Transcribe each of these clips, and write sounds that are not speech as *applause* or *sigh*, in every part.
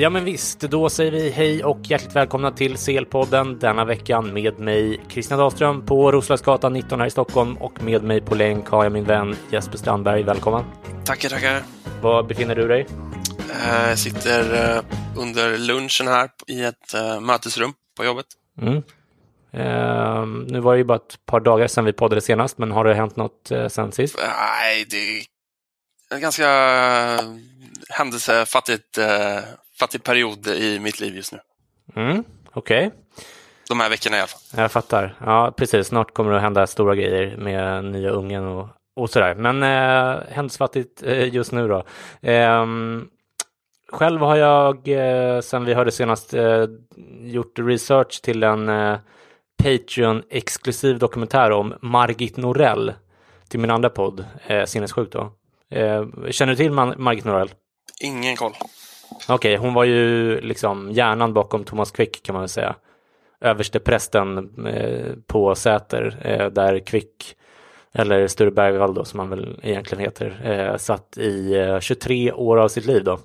Ja men visst, då säger vi hej och hjärtligt välkomna till CL-podden denna veckan med mig Christian Dahlström på Roslagsgatan 19 här i Stockholm och med mig på länk har jag min vän Jesper Strandberg. Välkommen! Tackar, tackar! Var befinner du dig? Jag eh, sitter eh, under lunchen här i ett eh, mötesrum på jobbet. Mm. Uh, nu var det ju bara ett par dagar sedan vi poddade senast, men har det hänt något uh, sen sist? Nej, det en ganska händelsefattigt uh, fattig period i mitt liv just nu. Mm, Okej. Okay. De här veckorna i alla fall. Jag fattar. Ja, precis. Snart kommer det att hända stora grejer med nya ungen och, och sådär. Men eh, händelsefattigt eh, just nu då. Eh, själv har jag eh, sen vi hörde senast eh, gjort research till en eh, Patreon-exklusiv dokumentär om Margit Norell till min andra podd, eh, Sinnessjukt då. Eh, känner du till Margit Norell? Ingen koll. Okej, okay, hon var ju liksom hjärnan bakom Thomas Quick kan man väl säga. Översteprästen eh, på Säter eh, där Quick, eller Sture Bergvall då som han väl egentligen heter, satt i 23 år av sitt liv då.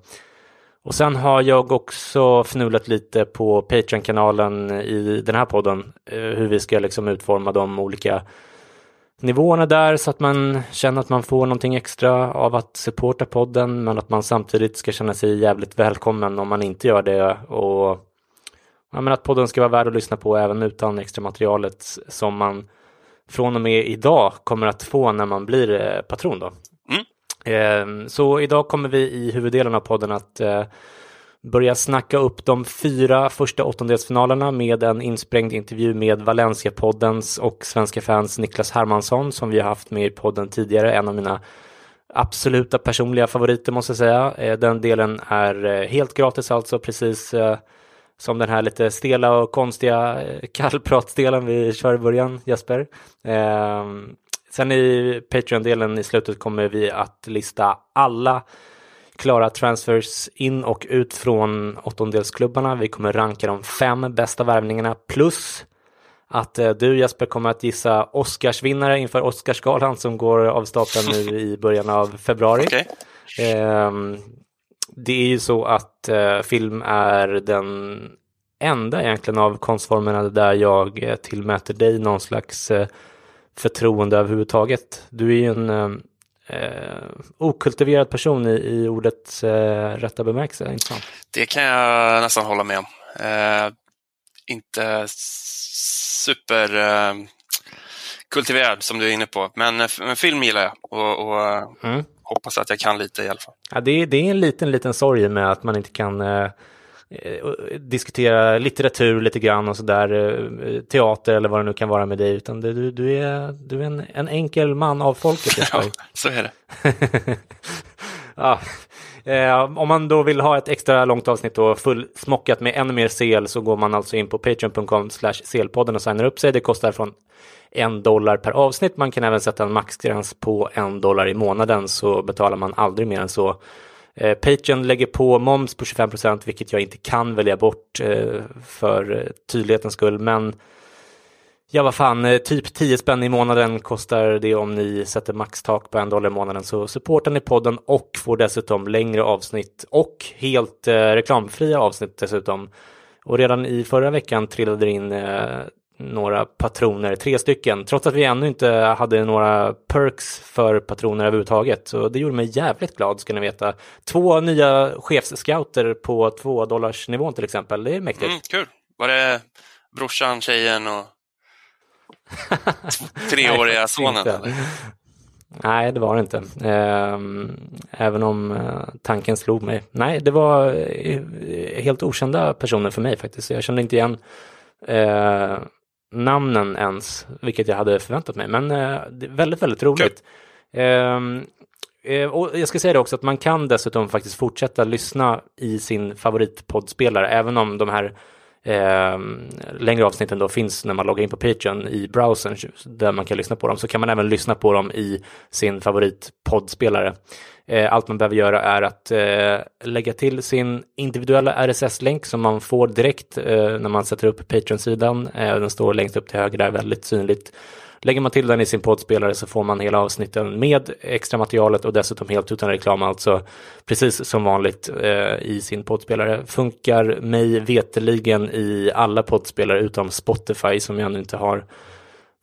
Och sen har jag också fnulat lite på Patreon-kanalen i den här podden, hur vi ska liksom utforma de olika nivåerna där så att man känner att man får någonting extra av att supporta podden men att man samtidigt ska känna sig jävligt välkommen om man inte gör det och ja, men att podden ska vara värd att lyssna på även utan extra materialet som man från och med idag kommer att få när man blir eh, patron då. Mm. Eh, så idag kommer vi i huvuddelen av podden att börjar börja snacka upp de fyra första åttondelsfinalerna med en insprängd intervju med Valencia-poddens och Svenska fans Niklas Hermansson som vi har haft med i podden tidigare, en av mina absoluta personliga favoriter måste jag säga. Eh, den delen är eh, helt gratis alltså, precis eh, som den här lite stela och konstiga kallpratsdelen vi kör i början, Jesper. Sen i Patreon-delen i slutet kommer vi att lista alla klara transfers in och ut från åttondelsklubbarna. Vi kommer ranka de fem bästa värvningarna plus att eh, du Jesper kommer att gissa Oscarsvinnare inför Oscarsgalan som går av stapeln nu i *laughs* början av februari. Okay. Eh, det är ju så att eh, film är den enda egentligen av konstformerna där jag eh, tillmäter dig någon slags förtroende överhuvudtaget. Du är ju en ehm, eh, okultiverad person i, i ordets eh, rätta bemärkelse, inte sant? Det kan jag nästan hålla med om. Eh, inte super eh, kultiverad som du är inne på, men, men film gillar jag och, och mm. hoppas att jag kan lite i alla fall. Ja, det, är, det är en liten, liten sorg med att man inte kan eh, Eh, diskutera litteratur lite grann och sådär, eh, teater eller vad det nu kan vara med dig, utan du, du är, du är en, en enkel man av folket. *laughs* Ja, så är det. *laughs* ja. Eh, om man då vill ha ett extra långt avsnitt och fullsmockat med ännu mer sel så går man alltså in på patreon.com slash selpodden och signar upp sig. Det kostar från en dollar per avsnitt. Man kan även sätta en maxgräns på en dollar i månaden så betalar man aldrig mer än så Eh, Patreon lägger på moms på 25 procent, vilket jag inte kan välja bort eh, för eh, tydlighetens skull. Men ja, vad fan, eh, typ 10 spänn i månaden kostar det om ni sätter maxtak på en dollar i månaden. Så supportar ni podden och får dessutom längre avsnitt och helt eh, reklamfria avsnitt dessutom. Och redan i förra veckan trillade det in eh, några patroner, tre stycken, trots att vi ännu inte hade några perks för patroner överhuvudtaget. Så det gjorde mig jävligt glad ska ni veta. Två nya chefsscouter på två dollars nivån till exempel, det är mäktigt. Mm, kul! Var det brorsan, tjejen och treåriga *laughs* sonen? Eller? Nej, det var det inte. Ehm, även om eh, tanken slog mig. Nej, det var eh, helt okända personer för mig faktiskt. Jag kände inte igen eh, namnen ens, vilket jag hade förväntat mig. Men eh, väldigt, väldigt roligt. Ehm, eh, och jag ska säga det också att man kan dessutom faktiskt fortsätta lyssna i sin favoritpoddspelare, även om de här eh, längre avsnitten då finns när man loggar in på Patreon i browsern där man kan lyssna på dem så kan man även lyssna på dem i sin favoritpoddspelare. Eh, allt man behöver göra är att eh, lägga till sin individuella RSS-länk som man får direkt eh, när man sätter upp Patreon-sidan. Ehm, den står längst upp till höger där, väldigt synligt. Lägger man till den i sin poddspelare så får man hela avsnitten med extra materialet och dessutom helt utan reklam, alltså precis som vanligt eh, i sin poddspelare. Funkar mig veteligen i alla poddspelare utom Spotify som jag ännu inte har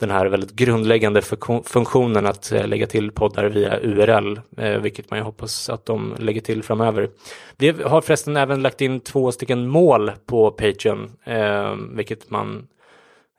den här väldigt grundläggande funktionen att eh, lägga till poddar via URL, eh, vilket man ju hoppas att de lägger till framöver. Vi har förresten även lagt in två stycken mål på Patreon, eh, vilket man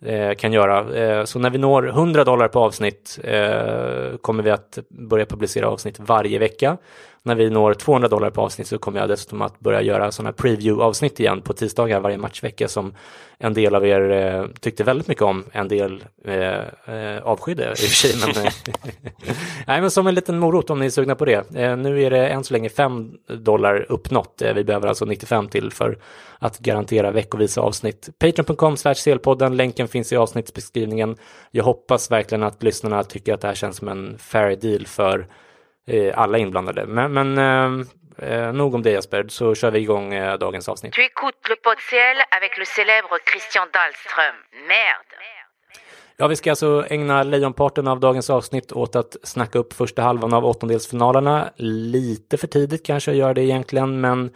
Eh, kan göra. Eh, så när vi når 100 dollar på avsnitt eh, kommer vi att börja publicera avsnitt varje vecka när vi når 200 dollar på avsnitt så kommer jag dessutom att börja göra sådana preview-avsnitt igen på tisdagar varje matchvecka som en del av er eh, tyckte väldigt mycket om, en del eh, eh avskydde i och för sig. Men, *laughs* eh, *laughs* nej, men som en liten morot om ni är sugna på det. Eh, nu är det än så länge 5 dollar uppnått. Eh, vi behöver alltså 95 till för att garantera veckovisa avsnitt. Patreon.com selpodden, länken finns i avsnittsbeskrivningen. Jag hoppas verkligen att lyssnarna tycker att det här känns som en fair deal för alla inblandade. Men, men eh, eh, nog om det Jesper, så kör vi igång eh, dagens avsnitt. Tu écoutes le podciel avec le célèbre Christian Dahlström. Merde! Ja, vi ska alltså ägna lejonparten av dagens avsnitt åt att snacka upp första halvan av åttondelsfinalerna. Lite för tidigt kanske att göra det egentligen, men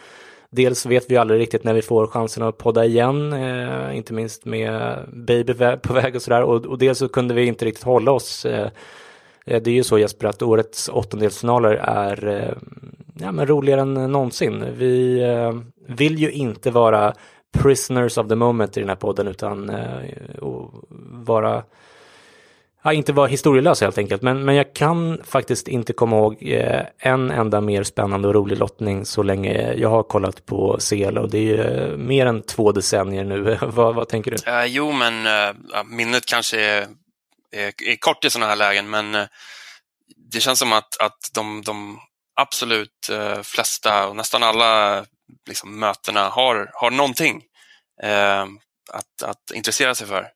dels vet vi aldrig riktigt när vi får chansen att podda igen, eh, inte minst med Baby på väg och sådär, och, och dels så kunde vi inte riktigt hålla oss eh, Eh, Eh, det är ju så Jesper att årets åttondelsfinaler är eh, ja, men roligare än någonsin. Vi eh, vill ju inte vara prisoners of the moment i den här podden utan vara Ja, inte vara historielös helt enkelt, men, men jag kan faktiskt inte komma ihåg en enda mer spännande och rolig lottning så länge jag har kollat på CL och det är ju mer än två decennier nu. *laughs* vad, vad tänker du? Uh, jo, men uh, minnet kanske är Eh, är kort i sådana här lägen, men eh, det känns som att, att de, de absolut eh, flesta och nästan alla liksom, mötena har, har någonting eh, att, att intressera sig för.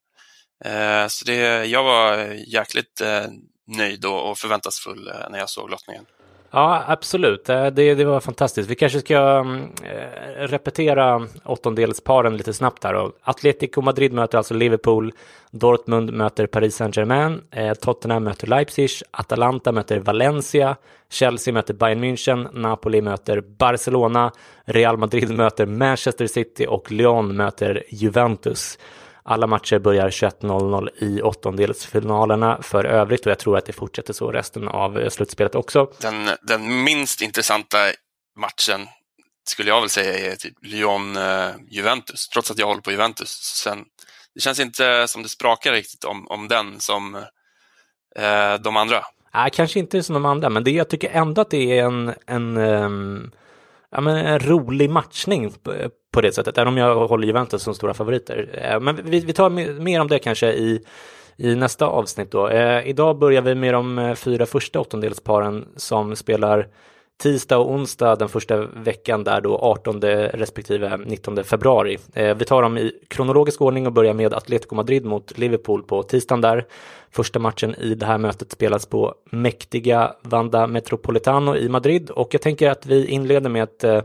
Eh, så det, jag var jäkligt eh, nöjd och, och förväntansfull eh, när jag såg lottningen. Ja, absolut. Eh, det, det var fantastiskt. Vi kanske ska mm, eh, repetera åttondelsparen lite snabbt här. Atletico Madrid möter alltså Liverpool. Dortmund möter Paris Saint-Germain. Eh, Tottenham möter Leipzig. Atalanta möter Valencia. Chelsea möter Bayern München. Napoli möter Barcelona. Real Madrid möter Manchester City och Lyon möter Juventus. Alla matcher börjar 21.00 i åttondelsfinalerna för övrigt och jag tror att det fortsätter så resten av slutspelet också. Den, den minst intressanta matchen skulle jag väl säga är typ Lyon-Juventus, eh, trots att jag håller på Juventus. Sen, det känns inte som det sprakar riktigt om, om den som eh, de andra. Nej, kanske inte som de andra, men det, jag tycker ändå att det är en, en, um, ja, men en rolig matchning på det sättet, även om jag håller Juventus som stora favoriter. Eh, men vi, vi tar mer om det kanske i, i nästa avsnitt då. Eh, idag börjar vi med de eh, fyra första åttondelsparen som spelar tisdag och onsdag den första veckan där då 18 respektive 19 februari. Eh, vi tar dem i kronologisk ordning och börjar med Atletico Madrid mot Liverpool på tisdagen där. Första matchen i det här mötet spelas på mäktiga Vanda Metropolitano i Madrid och jag tänker att vi inleder med att eh,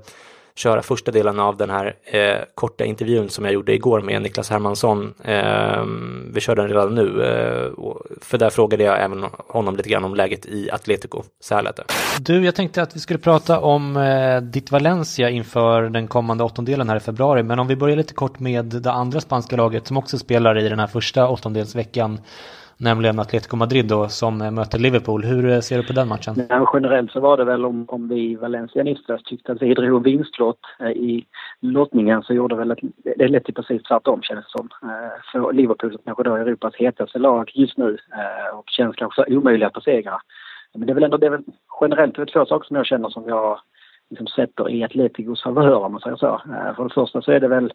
köra första delen av den här eh, korta intervjun som jag gjorde igår med Niklas Hermansson. Eh, vi kör den redan nu, eh, för där frågade jag även honom lite grann om läget i Atletico. Så här lät det. Du, jag tänkte att vi skulle prata om eh, ditt Valencia inför den kommande åttondelen här i februari, men om vi börjar lite kort med det andra spanska laget som också spelar i den här första åttondelsveckan nämligen Atletico Madrid då, som eh, möter Liverpool. Hur eh, ser du på den matchen? Ja, generellt så var det väl om, om vi valencianistas tyckte att vi drog vinstlott eh, i lottningen så gjorde väl att det lät till precis tvärtom kändes det som. För Liverpool som kanske då är Europas hetaste lag just nu och känns kanske omöjliga att besegra. Men det är väl ändå det är väl generellt det två saker som jag känner som jag liksom sätter i Atleticos favör om man säger så. För det första så är det väl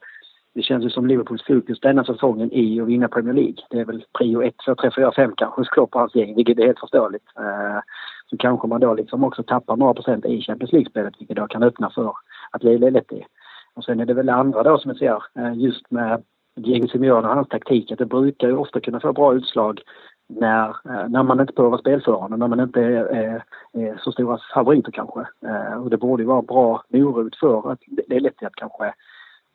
det känns ju som Liverpools fokus denna säsongen i att vinna Premier League. Det är väl prio 1, 2, 3, 4, 5 kanske hos Klopp och hans gäng, vilket är helt förståeligt. Eh, så kanske man då liksom också tappar några procent i Champions League-spelet, vilket då kan öppna för att bli lätt i. Och sen är det väl det andra då som jag ser, eh, just med Diego Simeone och hans taktik, att det brukar ju ofta kunna få bra utslag när, eh, när man inte behöver spelförande, när man inte är, är, är, så stora favoriter kanske. Och det borde ju vara bra morot för att det är lätt att kanske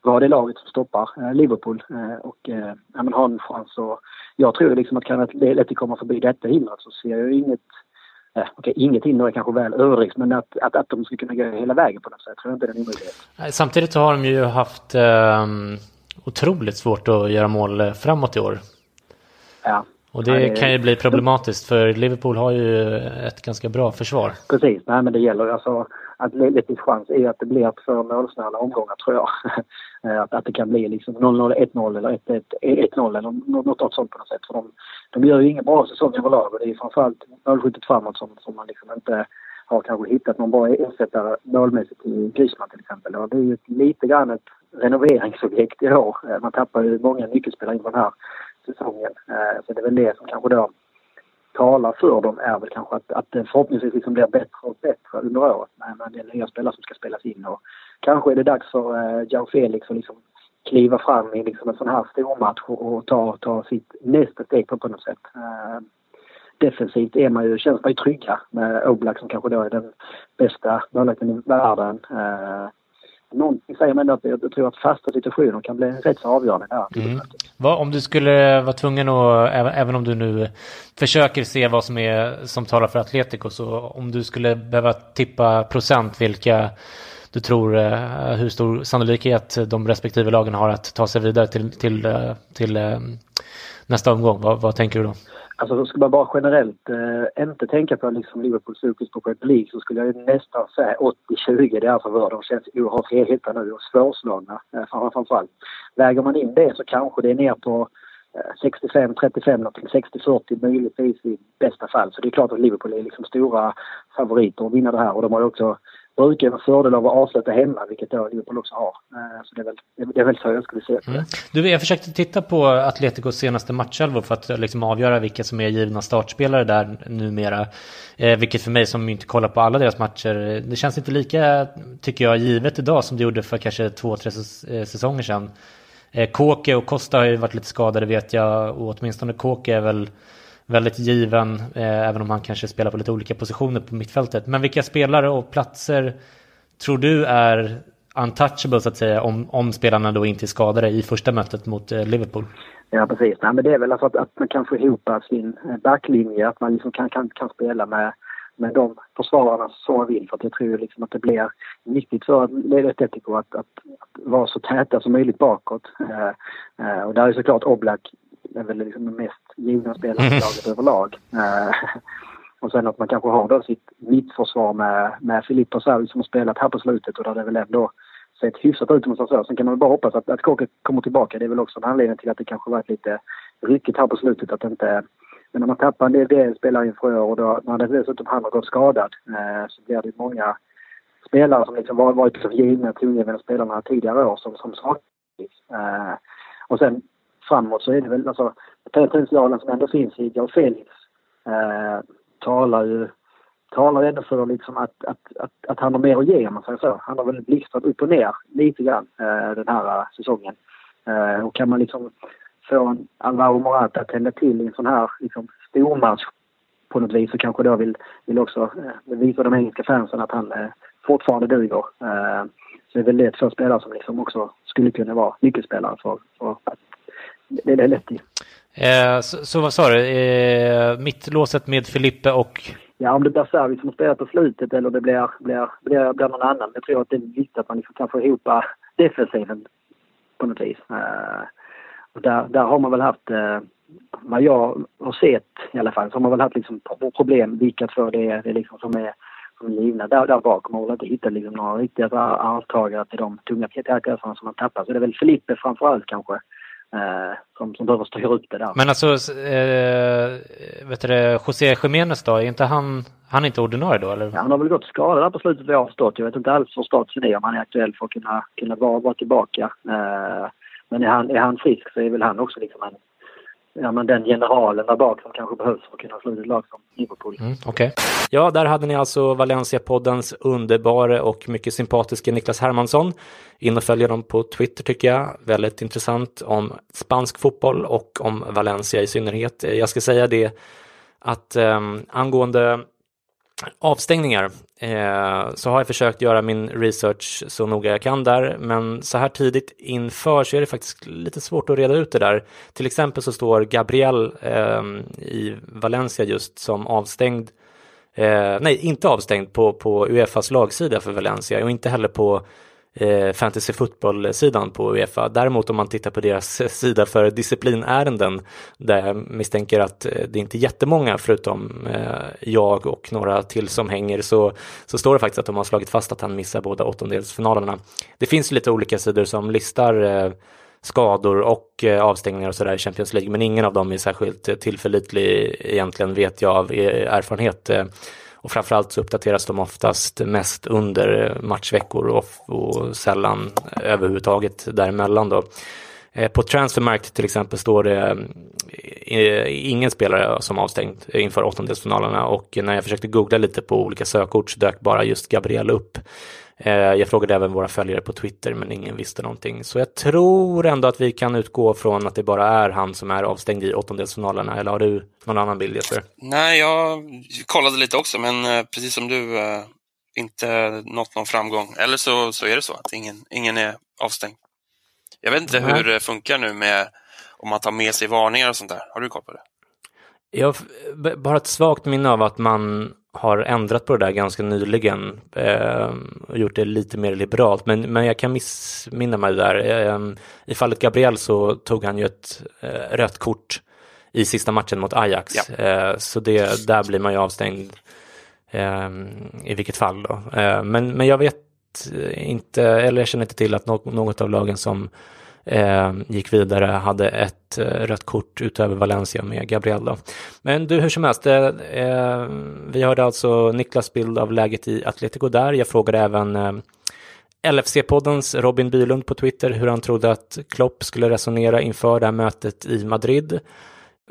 vara det laget som stoppar eh, Liverpool eh, och eh, ja, men har en chans. Och jag tror liksom att kan Atleti komma förbi detta hindret så ser jag inget Eh, okay, inget hinder är kanske väl överdrivet, men att, att, att de ska kunna gå hela vägen på något sätt tror jag inte är en omöjlighet. Samtidigt så har de ju haft eh, otroligt svårt att göra mål framåt i år. Ja. Och det kan ju bli problematiskt för Liverpool har ju ett ganska bra försvar. Precis, nej men det gäller alltså att Lilletis chans är att det blir för målsnälla omgångar tror jag. *laughs* Eh, att, att det kan bli liksom 0-0, 1-0 eller 1-0 eller något sånt på något sätt. För de, de gör ju ingen bra säsong överlag och det är framförallt målskyttet framåt som, som man liksom inte har kanske hittat någon bra ersättare målmässigt i Griezmann till exempel. Och det är ju lite grann ett renoveringsobjekt i år. Eh, man tappar ju många nyckelspelare inför den här säsongen. Eh, så det är väl det som kanske då talar för dem är väl kanske att, att det förhoppningsvis liksom blir bättre och bättre under året med, med är nya spelare som ska spelas in. Och kanske är det dags för eh, Jao Felix att liksom kliva fram i liksom en sån här stormatch och, och ta, ta sitt nästa steg på, på något sätt. Eh, defensivt är man ju, känns man ju trygga med Oblak som kanske då är den bästa målvakten i världen. Eh, någonting säger mig ändå att jag tror att fasta situationer kan bli rätt så avgörande. Mm. Vad, om du skulle vara tvungen att, även, även om du nu försöker se vad som är som talar för Atletico, så om du skulle behöva tippa procent vilka du tror, eh, hur stor sannolikhet de respektive lagen har att ta sig vidare till, till, eh, till, till nästa omgång? Vad, vad tänker du då? Alltså ska man bara generellt eh, inte tänka på liksom Liverpools fokus på Premier League så skulle jag nästan säga 80-20 deras favör. De känns oerhört heta nu och svårslagna eh, framförallt. Väger man in det så kanske det är ner på eh, 65-35 någonting, 60-40 möjligtvis i bästa fall. Så det är klart att Liverpool är liksom stora favoriter att vinna det här och de har ju också brukar vara fördel av att avsluta hemma, vilket då Liverpool också har. Eh, så det är väl, det är väl så jag skulle se det. Mm. Du, jag försökte titta på Atleticos senaste matchelvor för att liksom avgöra vilka som är givna startspelare där numera. Eh, vilket för mig som inte kollar på alla deras matcher, det känns inte lika, tycker jag, givet idag som det gjorde för kanske två, tre eh, säsonger sedan. Eh, Kåke och Costa har ju varit lite skadade vet jag och åtminstone Kåke är väl väldigt given, eh, även om han kanske spelar på lite olika positioner på mittfältet. Men vilka spelare och platser tror du är untouchable så att säga om, om spelarna då inte är skadade i första mötet mot eh, Liverpool? Ja precis, Nej, men det är väl alltså att, att man kan få ihop sin eh, backlinje, att man liksom kan, kan, kan spela med med de försvararna som man vill för att jag tror liksom att det blir viktigt för Atletico att, att, att vara så täta som möjligt bakåt. Eh, eh, och där är såklart Oblak är väl liksom den mest givna *laughs* spelaren i laget överlag. Eh, och sen att man kanske har då sitt mittförsvar med, med Filippo Savi som har spelat här på slutet och där det väl ändå sett hyfsat ut om man säger Sen kan man bara hoppas att, att Kåke kommer tillbaka. Det är väl också en anledning till att det kanske varit lite ryckigt här på slutet att inte men när man tappar en del, del spelare inför år och då, när det dessutom han har gått skadad eh, så blir det många spelare som liksom varit så givna, tongivande spelarna tidigare år som, som saknas. Eh, och sen framåt så är det väl alltså potentialen som ändå finns i Joe Felix eh, talar ju talar ändå för liksom att, att, att, att han har mer att ge om man säger så. Han har väl blixtrat upp och ner lite grann eh, den här eh, säsongen. Eh, och kan man liksom få en Alvaro Morata att tända till i en sån här liksom, stormatch på något vis så kanske då vill, vill också eh, visa de engelska fansen att han eh, fortfarande duger. Eh, så det är väl det två spelare som liksom också skulle kunna vara nyckelspelare för, för att det är lätt i. Eh, så, så, vad sa du, eh, mittlåset med Filippe och? Ja, om det blir Servi som spelar på slutet eller det blir, blir, blir, blir någon annan. Jag tror att det är viktigt att man liksom kan få ihop defensiven på något vis. Eh, och där, där har man väl haft, eh, vad jag har sett i alla fall, så har man väl haft liksom problem vilka två det är, det är liksom som är som är givna. Där, där bak har man väl inte hittat liksom några riktiga arvtagare till de tunga pjäserna som man tappar. Så det är väl Filippe framförallt kanske Eh, som, som behöver styra upp det där. Men alltså, eh, vet du José Jiménez då, är inte han, han är inte ordinarie då eller? Ja, han har väl gått skadad där på slutet vad jag har förstått. Jag vet inte alls för statusen är om han är aktuell för att kunna, kunna vara, vara tillbaka. Eh, men är han, är han frisk så är väl han också liksom en ja, men den generalen där bak som kanske behövs för att kunna slå ut ett lag som Liverpool. Mm, okay. Ja, där hade ni alltså Valencia-poddens underbara och mycket sympatiska Niklas Hermansson. In och följ dem på Twitter tycker jag. Väldigt intressant om spansk fotboll och om Valencia i synnerhet. Eh, jag ska säga det att eh, angående avstängningar Eh, så har jag försökt göra min research så noga jag kan där, men så här tidigt inför så är det faktiskt lite svårt att reda ut det där. Till exempel så står Gabriel eh, i Valencia just som avstängd Eh, nej, inte avstängd på, på Uefas lagsida för Valencia och inte heller på eh, fantasy fotboll-sidan på Uefa. Däremot om man tittar på deras *laughs* sida för disciplinärenden där jag misstänker att eh, det det inte är jättemånga förutom eh, jag och några till som hänger så, så står det faktiskt att de har slagit fast att han missar båda åttondelsfinalerna. Det finns lite olika sidor som listar eh, skador och eh, avstängningar och sådär i Champions League men ingen av dem är särskilt eh, tillförlitlig egentligen vet jag av erfarenhet. Och framförallt så uppdateras de oftast mest under matchveckor och, och sällan överhuvudtaget däremellan då. Eh, på Transfermarkt till exempel står det eh, ingen spelare som avstängd inför åttondelsfinalerna och när jag försökte googla lite på olika sökord så dök bara just Gabriel upp. Eh, jag frågade även våra följare på Twitter men ingen visste någonting. Så jag tror ändå att vi kan utgå från att det bara är han som är avstängd i åttondelsfinalerna. Eller har du någon annan bild Jesper? Nej, jag kollade lite också men eh, precis som du eh, inte nått någon framgång. Eller så, så är det så att ingen, ingen är avstängd. Jag vet inte mm. hur det funkar nu med om man tar med sig varningar och sånt där. Har du koll på det? Jag har bara ett svagt minne av att man har ändrat på det där ganska nyligen eh, och gjort det lite mer liberalt. Men, men jag kan missminna mig där. Eh, I fallet Gabriel så tog han ju ett eh, rött kort i sista matchen mot Ajax. Ja. Eh, så det, där blir man ju avstängd eh, i vilket fall då. Eh, men, men jag vet inte, eller jag känner inte till att något, av lagen som Eh, gick vidare, hade ett eh, rött kort utöver Valencia med Gabriel. Då. Men du, hur som helst, eh vi hörde alltså Niklas bild av läget i Atletico där. Jag frågade även eh, LFC-poddens Robin Bylund på Twitter hur han trodde att Klopp skulle resonera inför det här mötet i Madrid.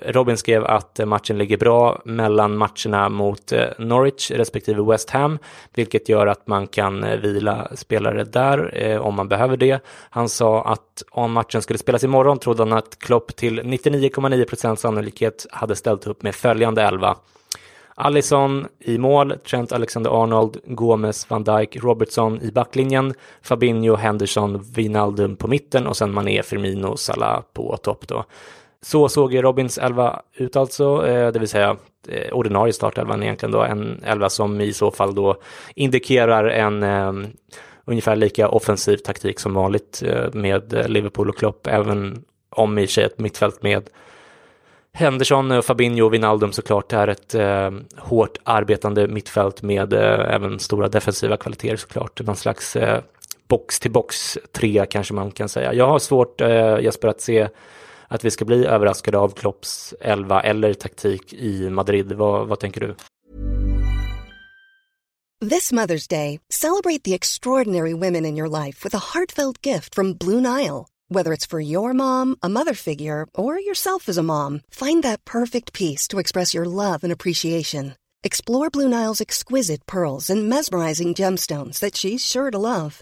Robin skrev att eh, matchen ligger bra mellan matcherna mot eh, Norwich respektive West Ham, vilket gör att man kan eh, vila spelare där eh, om man behöver det. Han sa att om matchen skulle spelas imorgon trodde han att Klopp till 99,9% sannolikhet hade ställt upp med följande elva. Allison i mål, Trent Alexander-Arnold, Gomes, van Dijk, Robertson i backlinjen, Fabinho, Henderson, Wijnaldum på mitten och sen Mané, Firmino, Salah på topp då. Så såg Robins elva ut alltså, eh, det vill säga eh, ordinarie startelvan egentligen då, en elva som i så fall då indikerar en um, ungefär lika offensiv taktik som vanligt med Liverpool och Klopp, även om i sig ett mittfält med Henderson, Fabinho och Wijnaldum såklart är ett eh, hårt arbetande mittfält med eh, även stora defensiva kvaliteter såklart. Någon slags eh, box till box tre kanske man kan säga. Jag har svårt eh, Jesper att se att vi ska bli överraskade av Klopps 11 eller taktik i Madrid. Vad, vad tänker du? This Mother's Day, celebrate the extraordinary women in your life with a heartfelt gift from Blue Nile. Whether it's for your mom, a mother figure, or yourself as a mom, find that perfect piece to express your love and appreciation. Explore Blue Nile's exquisite pearls and mesmerizing gemstones that she's sure to love.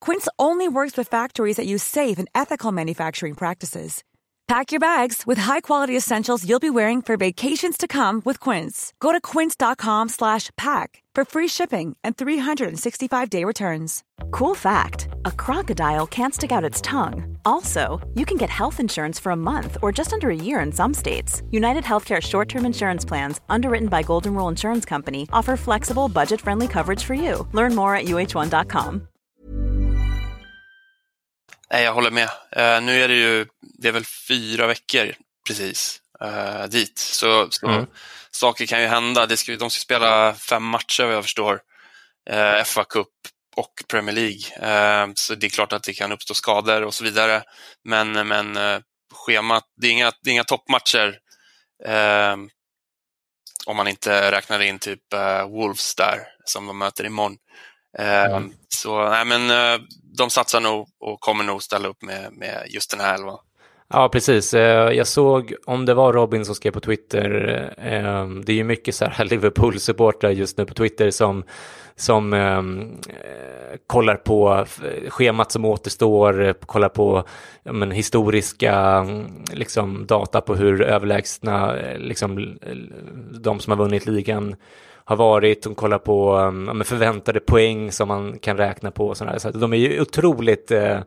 Quince only works with factories that use safe and ethical manufacturing practices. Pack your bags with high-quality essentials you'll be wearing for vacations to come with Quince. Go to quince.com/pack for free shipping and 365-day returns. Cool fact, a crocodile can't stick out its tongue. Also, you can get health insurance for a month or just under a year in some states. United Healthcare short-term insurance plans, underwritten by Golden Rule Insurance Company, offer flexible, budget-friendly coverage for you. Learn more at uh1.com. Nej, jag håller med. Uh, nu är det ju, det är väl fyra veckor precis uh, dit. Så, så mm. saker kan ju hända. Det ska, de ska spela fem matcher vad jag förstår. Uh, FA Cup och Premier League. så det är klart att det kan uppstå skador och så vidare. Men, men schemat, det är inga, det är inga toppmatcher om man inte räknar in typ Wolves där som de möter imorgon. Mm. Så nej, men de satsar nog och kommer nog ställa upp med, med just den här elvan. Ja, precis. Eh, jag såg, om det var Robin som skrev på Twitter, eh, det är ju mycket så här *laughs* Liverpool-supportrar just nu på Twitter som, som eh, kollar på schemat som återstår, kollar på men, historiska liksom, data på hur överlägsna liksom, de som har vunnit ligan har varit, de kollar på um, förväntade poäng som man kan räkna på. Och sådär. Så de är ju otroligt eh,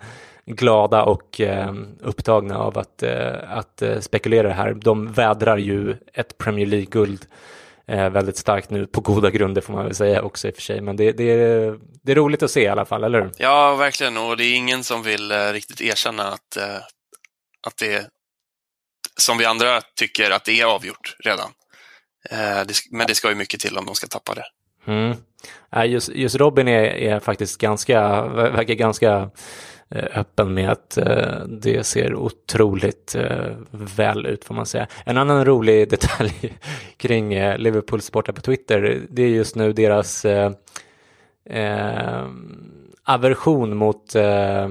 glada och eh, upptagna av att, eh, att eh, spekulera det här. De vädrar ju ett Premier League-guld eh, väldigt starkt nu, på goda grunder får man väl säga också i och för sig. Men det, det, är, det är roligt att se i alla fall, eller hur? Ja, verkligen. Och det är ingen som vill eh, riktigt erkänna att, att det som vi andra tycker att det är avgjort redan. Eh, men det ska ju mycket till om de ska tappa det. Mm. Just, just Robin är, är, faktiskt ganska, verkar ganska eh, öppen med att eh, det ser otroligt väl ut får man säga. En annan rolig *laughs* detalj kring Liverpool supportrar på Twitter, det är just nu deras eh, aversion mot eh,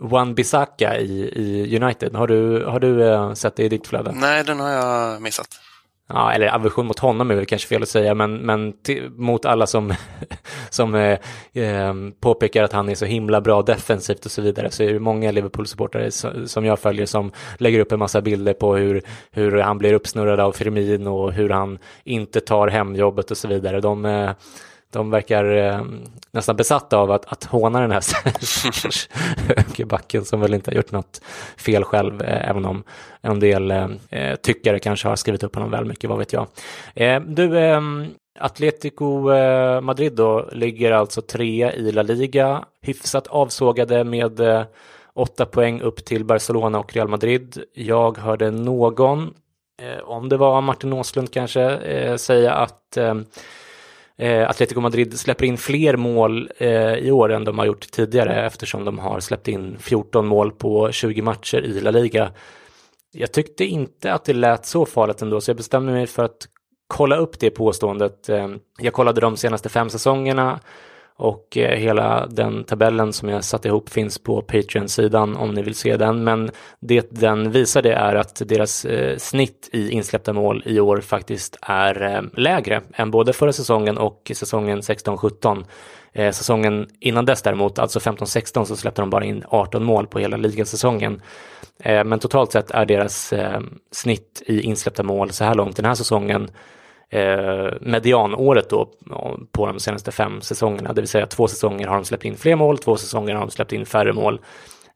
Wan Bissaka i, i United. Har du, har du sett det i ditt flöde? Nej, den har jag missat ja, eller aversion mot honom är väl kanske fel att säga, men, men mot alla som, *laughs* som eh, eh, påpekar att han är så himla bra defensivt och så vidare, så är det många Liverpool-supportare som jag följer som lägger upp en massa bilder på hur, hur han blir uppsnurrad av Firmin och hur han inte tar hem jobbet och så vidare. De, eh, de verkar eh, nästan besatta av att, att håna den här *laughs* högerbacken som väl inte har gjort något fel själv, eh, även om en del eh, eh tyckare kanske har skrivit upp honom väl mycket, vad vet jag. Eh, du, eh, Atletico eh, Madrid då ligger alltså trea i La Liga, hyfsat avsågade med eh, åtta poäng upp till Barcelona och Real Madrid. Jag hörde någon, om det var Martin Åslund kanske, säga att eh, Atletico Madrid släpper in fler mål eh, i år än de har gjort tidigare eftersom de har släppt in 14 mål på 20 matcher i La Liga. Jag tyckte inte att det lät så farligt ändå så jag bestämde mig för att kolla upp det påståendet. Eh, jag kollade de senaste fem säsongerna och eh, hela den tabellen som jag satt ihop finns på Patreon-sidan om ni vill se den. Men det den visar det är att deras eh, snitt i insläppta mål i år faktiskt är eh, lägre än både förra säsongen och säsongen 16-17. Säsongen innan dess däremot, alltså 15-16, så släppte de bara in 18 mål på hela ligasäsongen. Men totalt sett är deras snitt i insläppta mål så här långt den här säsongen eh, medianåret då på de senaste fem säsongerna, det vill säga två säsonger har de släppt in fler mål, två säsonger har de släppt in färre mål.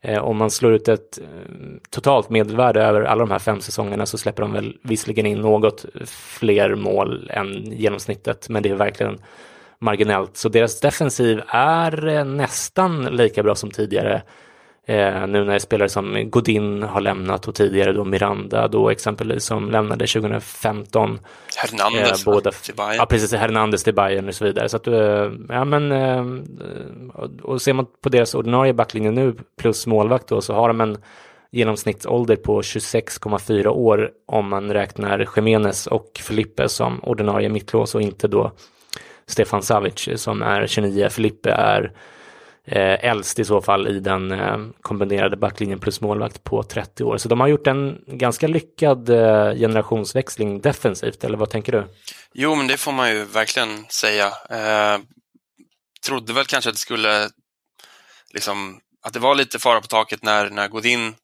Eh, om man slår ut ett eh, totalt medelvärde över alla de här fem säsongerna så släpper de väl visserligen in något fler mål än genomsnittet, men det är verkligen marginellt. Så deras defensiv är eh, nästan lika bra som tidigare. Eh, nu när spelare som Godin har lämnat och tidigare då Miranda då exempelvis som lämnade 2015. Hernandez eh, båda, till Bayern. Ja, precis. Hernandez till Bayern och så vidare. Så att, eh, ja men, eh, och ser man på deras ordinarie backlinje nu plus målvakt då så har de en genomsnittsålder på 26,4 år om man räknar Jiménez och Felipe som ordinarie mittlås och inte då Stefan Savic som är 29. Felipe är eh, äldst i så fall i den eh, kombinerade backlinjen plus målvakt på 30 år. Så de har gjort en ganska lyckad eh, generationsväxling defensivt, eller vad tänker du? Jo, men det får man ju verkligen säga. Eh, trodde väl kanske att det skulle, liksom, att det var lite fara på taket när, när Godin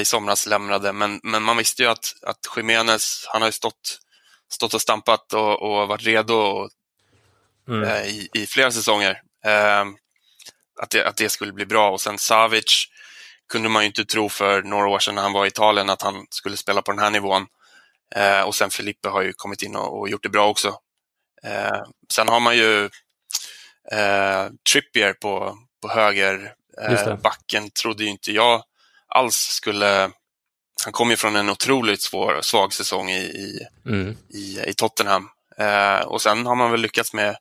i somras lämnade, men, men man visste ju att, att Jiménez, han har ju stått, stått och stampat och, och varit redo mm. eh, i, i, flera säsonger. Eh, att, det, att det skulle bli bra och sen Savic kunde man ju inte tro för några år sedan när han var i Italien att han skulle spela på den här nivån. Eh, och sen Felipe har ju kommit in och, och gjort det bra också. Eh, sen har man ju eh, Trippier på, på höger backen trodde ju inte jag alls skulle... Han kom ju från en otroligt svår, svag säsong i, i, mm. i, i Tottenham. Eh, och sen har man väl lyckats med,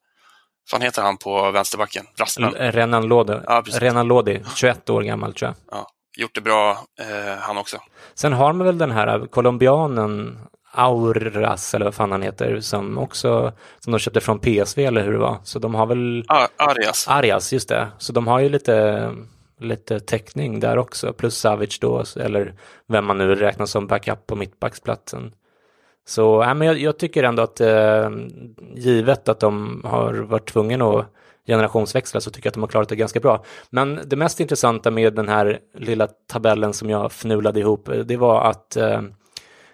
vad heter han på vänsterbacken? Rasman? Renan Lodi, ja, Renan Lodi 21 år gammal tror jag. Ja, gjort det bra eh, han också. Sen har man väl den här colombianen Auras eller vad fan han heter som också som de köpte från PSV eller hur det var. Så de har väl Arias. Arias, just det. Så de har ju lite lite täckning där också, plus Savic då, eller vem man nu räknar som backup på mittbacksplatsen. Så äh, men jag, jag tycker ändå att eh, givet att de har varit tvungna att generationsväxla så tycker jag att de har klarat det ganska bra. Men det mest intressanta med den här lilla tabellen som jag fnulade ihop, eh, det var att eh,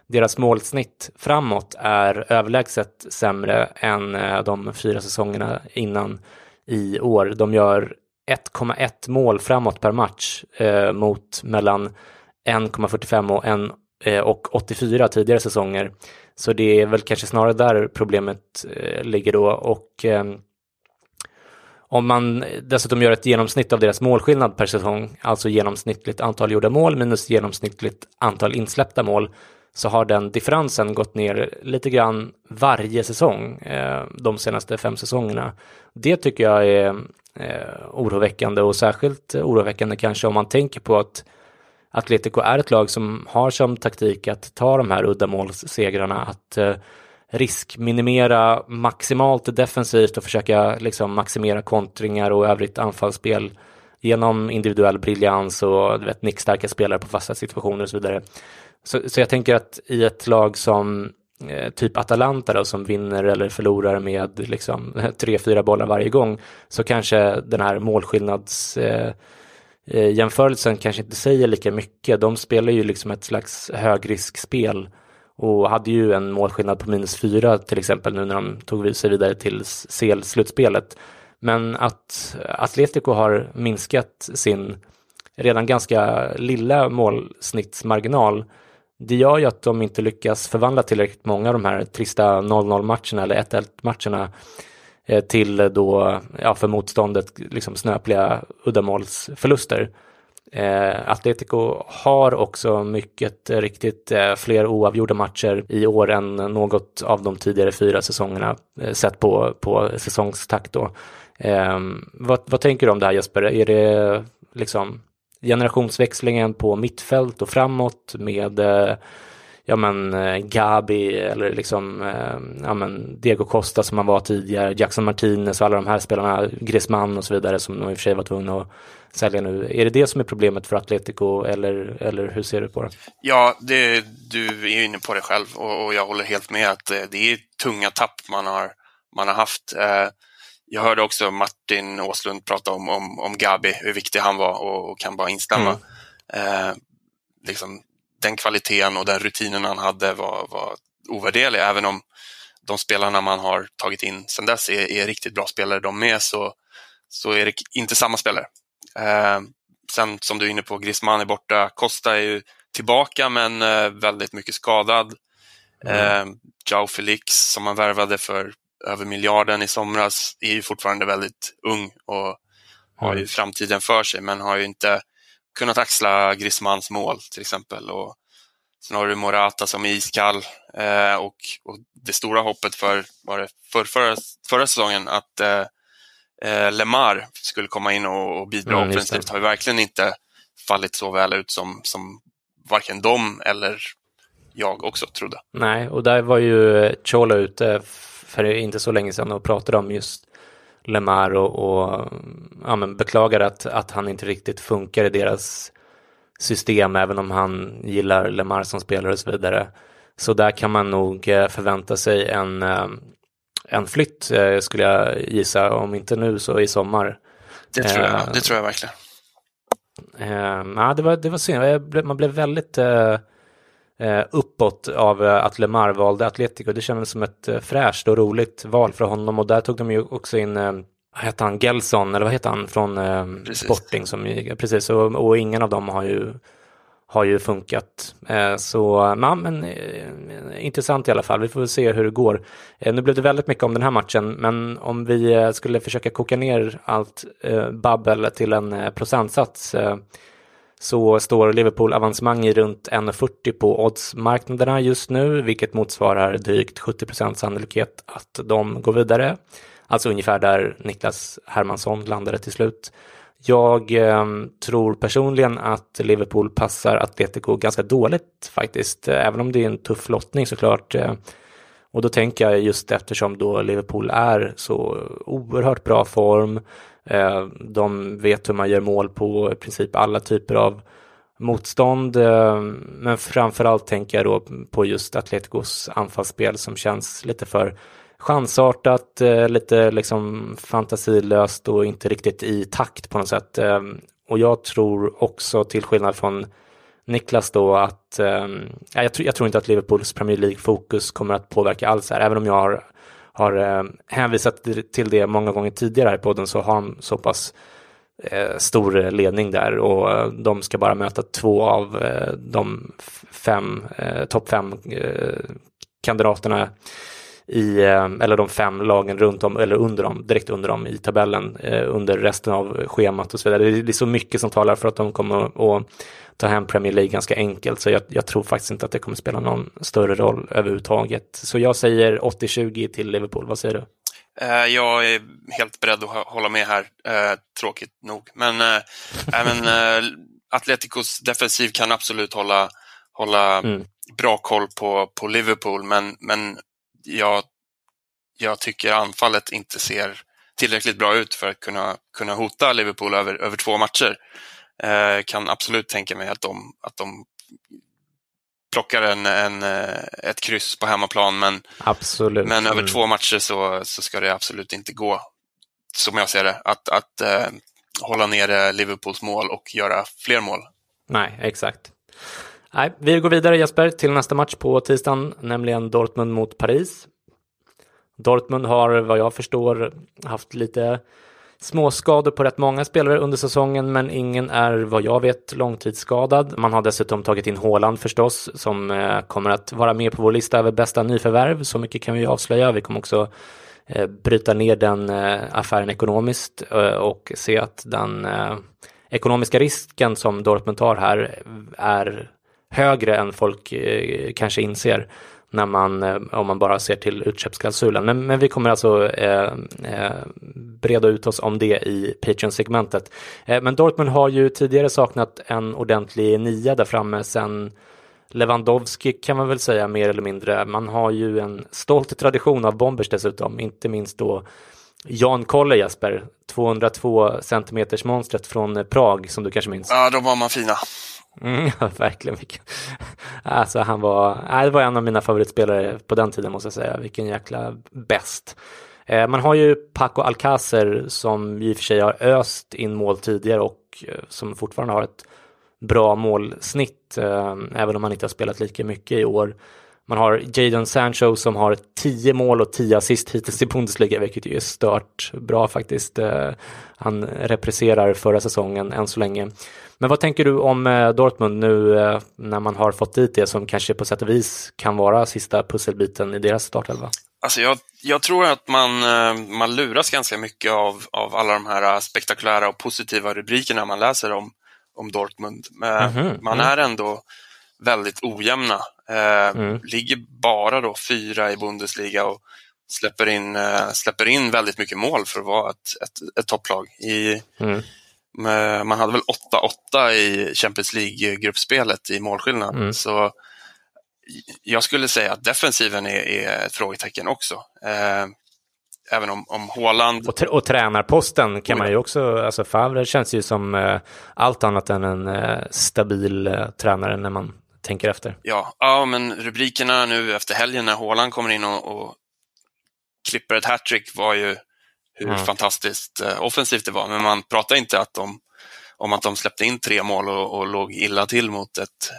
deras målsnitt framåt är överlägset sämre än eh, de fyra säsongerna innan i år. De gör 1,1 mål framåt per match eh, mot mellan 1,45 och, Eh, och 84 tidigare säsonger. Så det är väl kanske snarare där problemet eh, ligger då och ehm, om man dessutom gör ett genomsnitt av deras målskillnad per säsong, alltså genomsnittligt antal gjorda mål minus genomsnittligt antal insläppta mål, så har den differensen gått ner lite grann varje säsong eh, de senaste fem säsongerna. Det tycker jag är oroväckande och särskilt oroväckande kanske om man tänker på att Atletico är ett lag som har som taktik att ta de här uddamålssegrarna, att eh, riskminimera maximalt defensivt och försöka liksom maximera kontringar och övrigt anfallsspel genom individuell briljans och du vet, nickstarka spelare på fasta situationer och så vidare. Så, så jag tänker att i ett lag som Eh, typ Atalanta då, som vinner eller förlorar med liksom *laughs* tre, fyra bollar varje gång, så kanske den här målskillnads eh, eh, jämförelsen kanske inte säger lika mycket. De spelar ju liksom ett slags högriskspel och hade ju en målskillnad på minus fyra till exempel nu när de tog sig vidare till CL-slutspelet. Men att Atletico har minskat sin redan ganska lilla målsnittsmarginal det gör ju att de inte lyckas förvandla tillräckligt många av de här trista 0-0 matcherna eller 1-1 matcherna eh, Eh, till eh, då, ja, för motståndet liksom snöpliga uddamålsförluster. Eh, Atletico har också mycket riktigt eh, fler oavgjorda matcher i år än något av de tidigare fyra säsongerna eh, sett på, på säsongstakt då. Eh, vad, vad tänker du om det här Jesper? Är det liksom generationsväxlingen på mittfält och framåt med eh, ja men eh, Gabi eller liksom eh, ja men Diego Costa som han var tidigare, Jackson Martinez och alla de här spelarna, Griezmann och så vidare som de i och för sig var tvungna att sälja nu. Är det det som är problemet för Atletico eller, eller hur ser du på det? Ja, det, du är inne på det själv och, och jag håller helt med att det är tunga tapp man har, man har haft. Jag hörde också Martin Åslund prata om, om, om Gabi, hur viktig han var och, och kan bara instämma. Mm. Eh, liksom, den kvaliteten och den rutinen han hade var, var ovärderlig. Även om de spelarna man har tagit in sedan dess är, är riktigt bra spelare de med så, så är det inte samma spelare. Eh, sen som du är inne på, Griezmann är borta, Costa är ju tillbaka men eh, väldigt mycket skadad. Mm. Eh, Jao Felix som man värvade för över miljarden i somras är ju fortfarande väldigt ung och har ju framtiden för sig men har ju inte kunnat axla Griezmanns mål till exempel. Och sen har du Morata som är iskall eh, och, och, det stora hoppet för, var det för, förra, förra säsongen att eh, eh, Lemar skulle komma in och, och bidra mm, offensivt har ju verkligen inte fallit så väl ut som, som varken de eller jag också trodde. Nej, och där var ju Chola ute för inte så länge sedan och pratade om just Lemar och, och ja, men beklagade att, att han inte riktigt funkar i deras system, även om han gillar Lemar som spelare och så vidare. Så där kan man nog eh, förvänta sig en, eh, en flytt, eh, skulle jag gissa, om inte nu så i sommar. Det tror jag, det tror jag verkligen. Ja, det var, det var synd, man blev väldigt uppåt av att Lemar valde Atletico. Det kändes som ett fräscht och roligt val för honom och där tog de ju också in vad heter han, Gelson, eller vad heter han, från eh, Sporting. Som, precis, och, och, ingen av dem har ju, har ju funkat. Eh, så, ja, men eh, intressant i alla fall. Vi får väl se hur det går. Eh, nu blev det väldigt mycket om den här matchen, men om vi eh, skulle försöka koka ner allt eh, babbel till en eh, procentsats så står Liverpool avancemang i runt 1,40 på oddsmarknaderna just nu, vilket motsvarar drygt 70% sannolikhet att de går vidare. Alltså ungefär där Niklas Hermansson landade till slut. Jag eh, tror personligen att Liverpool passar Atletico ganska dåligt faktiskt, även om det är en tuff lottning såklart. Eh, och då tänker jag just eftersom då Liverpool är så oerhört bra form, eh, de vet hur man gör mål på i princip alla typer av motstånd, eh, men framförallt tänker jag då på just Atleticos anfallsspel som känns lite för chansartat, eh, lite liksom fantasilöst och inte riktigt i takt på något sätt. Eh, och jag tror också, till skillnad från Niklas då, att eh, jag, tror, jag tror inte att Liverpools Premier League-fokus kommer att påverka alls här, även om jag har, har ehm, hänvisat till det många gånger tidigare här i podden så har de så pass eh, stor ledning där och eh, de ska bara möta två av eh, de fem, topp fem kandidaterna i, eh, eller de fem lagen runt om, eller under dem, direkt under dem i tabellen eh, under resten av schemat och så vidare. Det är så mycket som talar för att de kommer att ta hem Premier League ganska enkelt, så jag, jag, tror faktiskt inte att det kommer spela någon större roll överhuvudtaget. Så jag säger 80-20 till Liverpool, vad säger du? Eh, jag är helt beredd att hålla med här, tråkigt nog. Men även *laughs* Atleticos defensiv kan absolut hålla, hålla mm. bra koll på, på Liverpool, men, men jag, jag tycker anfallet inte ser tillräckligt bra ut för att kunna, kunna hota Liverpool över, över två matcher. Eh, kan absolut tänka mig att de, att de plockar en, en, eh, ett kryss på hemmaplan men, absolut. men över mm. två matcher så, så ska det absolut inte gå, som jag ser det, att, att eh, hålla nere Liverpools mål och göra fler mål. Nej, exakt. Nej, vi går vidare Jesper till nästa match på tisdagen, nämligen Dortmund mot Paris. Dortmund har vad jag förstår haft lite småskador på rätt många spelare under säsongen, men ingen är vad jag vet långtidsskadad. Man har dessutom tagit in Håland förstås, som eh, kommer att vara med på vår lista över bästa nyförvärv. Så mycket kan vi avslöja. Vi kommer också eh, bryta ner den eh, affären ekonomiskt eh, och se att den eh, ekonomiska risken som Dortmund tar här är högre än folk eh, kanske inser när man, eh, om man bara ser till utköpsklausulen. Men, men vi kommer alltså eh, eh, breda ut oss om det i Patreon-segmentet. Eh, men Dortmund har ju tidigare saknat en ordentlig nia där framme sen Lewandowski kan man väl säga mer eller mindre. Man har ju en stolt tradition av bombers dessutom, inte minst då Jan Kolle Jesper, 202 centimeters monstret från Prag som du kanske minns. Ja, de var man fina. Mm, *laughs* ja, verkligen. Alltså, han var, nej, det var en av mina favoritspelare på den tiden måste jag säga. Vilken jäkla bäst. Eh, man har ju Paco Alcacer som i och för sig har öst in mål tidigare och eh, som fortfarande har ett bra målsnitt, eh, även om han inte har spelat lika mycket i år. Man har Jadon Sancho som har 10 mål och 10 assist hittills i Bundesliga, vilket ju är stört bra faktiskt. Eh, han represserar förra säsongen än så länge. Men vad tänker du om eh, Dortmund nu eh, när man har fått dit det som kanske på sätt och vis kan vara sista pusselbiten i deras startelva? Alltså jag, jag tror att man, eh, man luras ganska mycket av, av alla de här spektakulära och positiva rubrikerna man läser om, om Dortmund. Mm -hmm. Man är ändå väldigt ojämna. Mm. Ligger bara då fyra i Bundesliga och släpper in, släpper in väldigt mycket mål för att vara ett, ett, ett topplag. I, mm. Man hade väl 8-8 i Champions League-gruppspelet i målskillnad. Mm. Så jag skulle säga att defensiven är, är ett frågetecken också. Eh, även om, om Håland... Och, och tränarposten kan man ju också, alltså Favre känns ju som eh, allt annat än en eh, stabil tränare när man tänker efter. Ja, ja, men rubrikerna nu efter helgen när Håland kommer in och, och klipper ett hattrick var ju hur mm. fantastiskt eh, offensivt det var. Men man pratar inte att de, om att de släppte in tre mål och, och låg illa till mot ett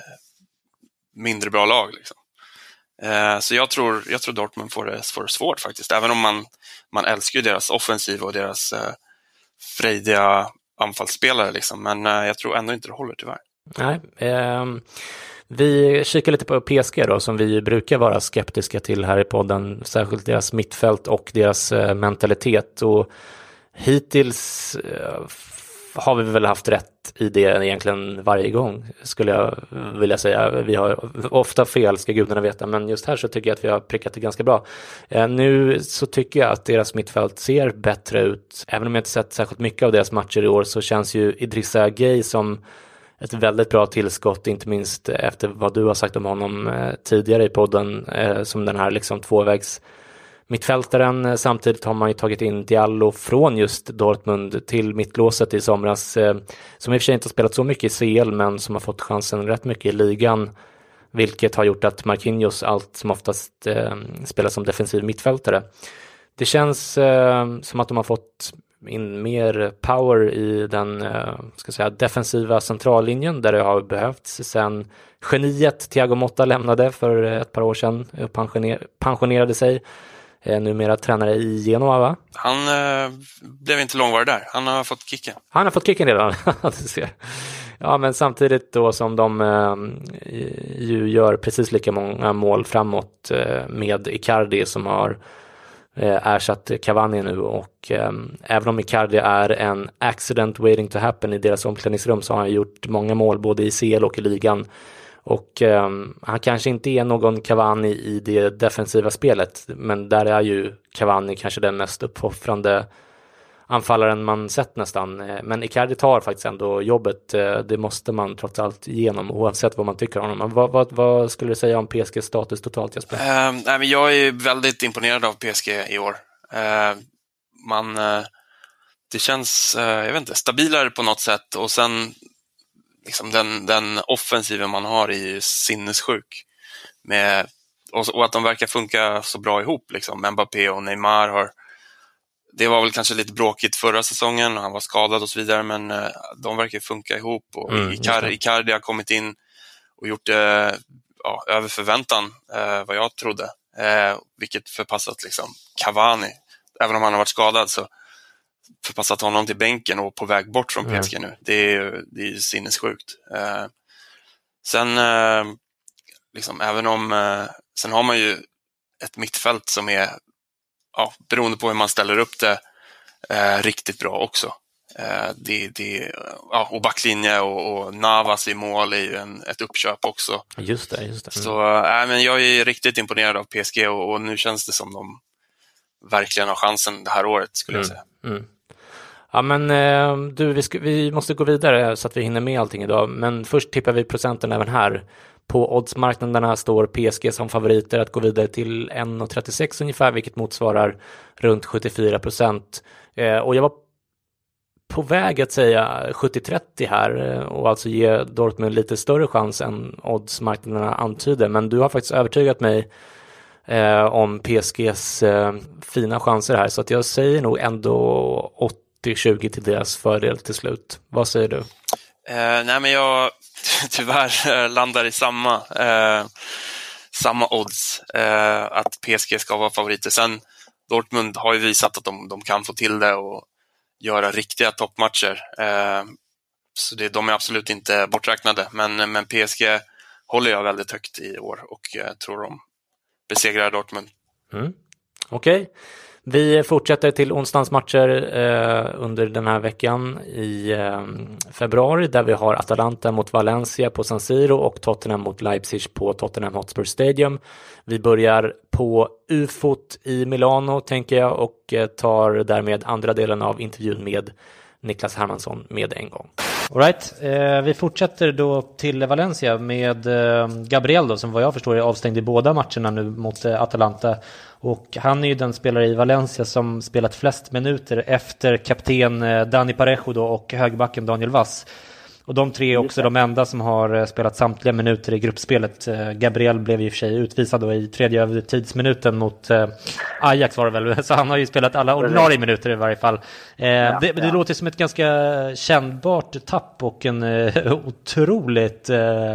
mindre bra lag. Liksom. Eh, så jag tror, jag tror Dortmund får det, får det svårt faktiskt, även om man, man älskar deras offensiv och deras eh, frejdiga anfallsspelare. Liksom. Men eh, jag tror ändå inte det håller tyvärr. Nej, eh, vi kikar lite på PSG då, som vi brukar vara skeptiska till här i podden, särskilt deras mittfält och deras eh, mentalitet. Och hittills eh, har vi väl haft rätt i det egentligen varje gång, skulle jag vilja säga. Vi har ofta fel, ska gudarna veta, men just här så tycker jag att vi har prickat det ganska bra. Eh, nu så tycker jag att deras mittfält ser bättre ut. Även om jag inte sett särskilt mycket av deras matcher i år så känns ju Idrissa Gueye som ett väldigt bra tillskott, inte minst efter vad du har sagt om honom eh, tidigare i podden, eh, som den här liksom tvåvägs mittfältaren. Eh, samtidigt har man ju tagit in Diallo från just Dortmund till mittlåset i somras, som i och för sig inte har spelat så mycket i CL, men som har fått chansen rätt mycket i ligan, vilket har gjort att Marquinhos allt som oftast spelar som defensiv mittfältare. Det känns eh, som att de har fått in mer power i den eh, ska säga, defensiva centrallinjen där det har behövts sen geniet Thiago Motta lämnade för ett par år sedan och pensioner, pensionerade sig. Eh, numera tränare i Genoa va? Han eh, blev inte långvarig där, han har fått kicken. Han har fått kicken redan, *laughs* Ja, men samtidigt då som de eh, ju gör precis lika många mål framåt eh, med Icardi som har Eh, Eh, ersatt Cavani nu och eh, även om Icardi är en accident waiting to happen i deras omklädningsrum så har han gjort många mål både i CL och i ligan. Och eh, han kanske inte är någon Cavani i det defensiva spelet men där är ju Cavani kanske den mest uppoffrande anfallaren man sett nästan. Eh, men Icardi tar faktiskt ändå jobbet. Eh, det måste man trots allt igenom oavsett vad man tycker om honom. Vad, vad, vad skulle du säga om PSGs status totalt Jesper? Uh, nej, men jag är väldigt imponerad av PSG i år. Uh, man, uh, det känns jag vet inte, stabilare på något sätt och sen liksom den, den offensiven man har är ju sinnessjuk. Med, och, och, att de verkar funka så bra ihop. Liksom. Mbappé och Neymar har det var väl kanske lite bråkigt förra säsongen, han var skadad och så vidare, men eh, de verkar funka ihop. Och mm, Icardi, Icardi har kommit in och gjort det ja, över förväntan, eh, vad jag trodde. Eh, vilket förpassat liksom Cavani, även om han har varit skadad, så förpassat honom till bänken och på väg bort från PSG mm. nu. Det är, det är sinnessjukt. Eh, sen, eh, liksom, även om, eh, sen har man ju ett mittfält som är ja, beroende på hur man ställer upp det, eh, riktigt bra också. Eh, det, det, ja, och backlinje och, och, Navas i mål är ju en, ett uppköp också. Just det. Just det. Mm. Så äh, men jag är riktigt imponerad av PSG och, och, nu känns det som de verkligen har chansen det här året skulle mm. jag säga. Mm. Ja men eh, du, vi, ska, vi, måste gå vidare så att vi hinner med allting idag. Men först tippar vi procenten även här. På oddsmarknaderna står PSG som favoriter att gå vidare till 1,36 ungefär, vilket motsvarar runt 74 procent. Eh, och jag var på väg att säga 70-30 här eh, och alltså ge Dortmund lite större chans än oddsmarknaderna antyder. Men du har faktiskt övertygat mig eh, om PSGs eh, fina chanser här så att jag säger nog ändå 80-20 till deras fördel till slut. Vad säger du? Eh, nej men jag *laughs* tyvärr eh, landar i samma, eh, samma odds, eh, att PSG ska vara favoriter. Sen Dortmund har ju visat att de, de kan få till det och göra riktiga toppmatcher. Eh, så det, de är absolut inte borträknade, men, men PSG håller jag väldigt högt i år och eh, tror de besegrar Dortmund. Mm. Okej. Okay. Vi fortsätter till onsdagens matcher eh, under den här veckan i eh, februari där vi har Atalanta mot Valencia på San Siro och Tottenham mot Leipzig på Tottenham Hotspur Stadium. Vi börjar på UFOT i Milano tänker jag och eh, tar därmed andra delen av intervjun med Niklas Hermansson med en gång. Alright, eh, vi fortsätter då till Valencia med eh, Gabriel då, som vad jag förstår är avstängd i båda matcherna nu mot eh, Atalanta. Och han är ju den spelare i Valencia som spelat flest minuter efter kapten eh, Dani Parejo då och högerbacken Daniel Vass. Och de tre är också de enda som har eh, spelat samtliga minuter i gruppspelet. Eh, Gabriel blev i och för sig utvisad då i tredje övertidsminuten mot eh, Ajax var det väl, *laughs* så han har ju spelat alla ordinarie minuter i varje fall. Det, det låter som ett ganska kännbart tapp och en *laughs* otroligt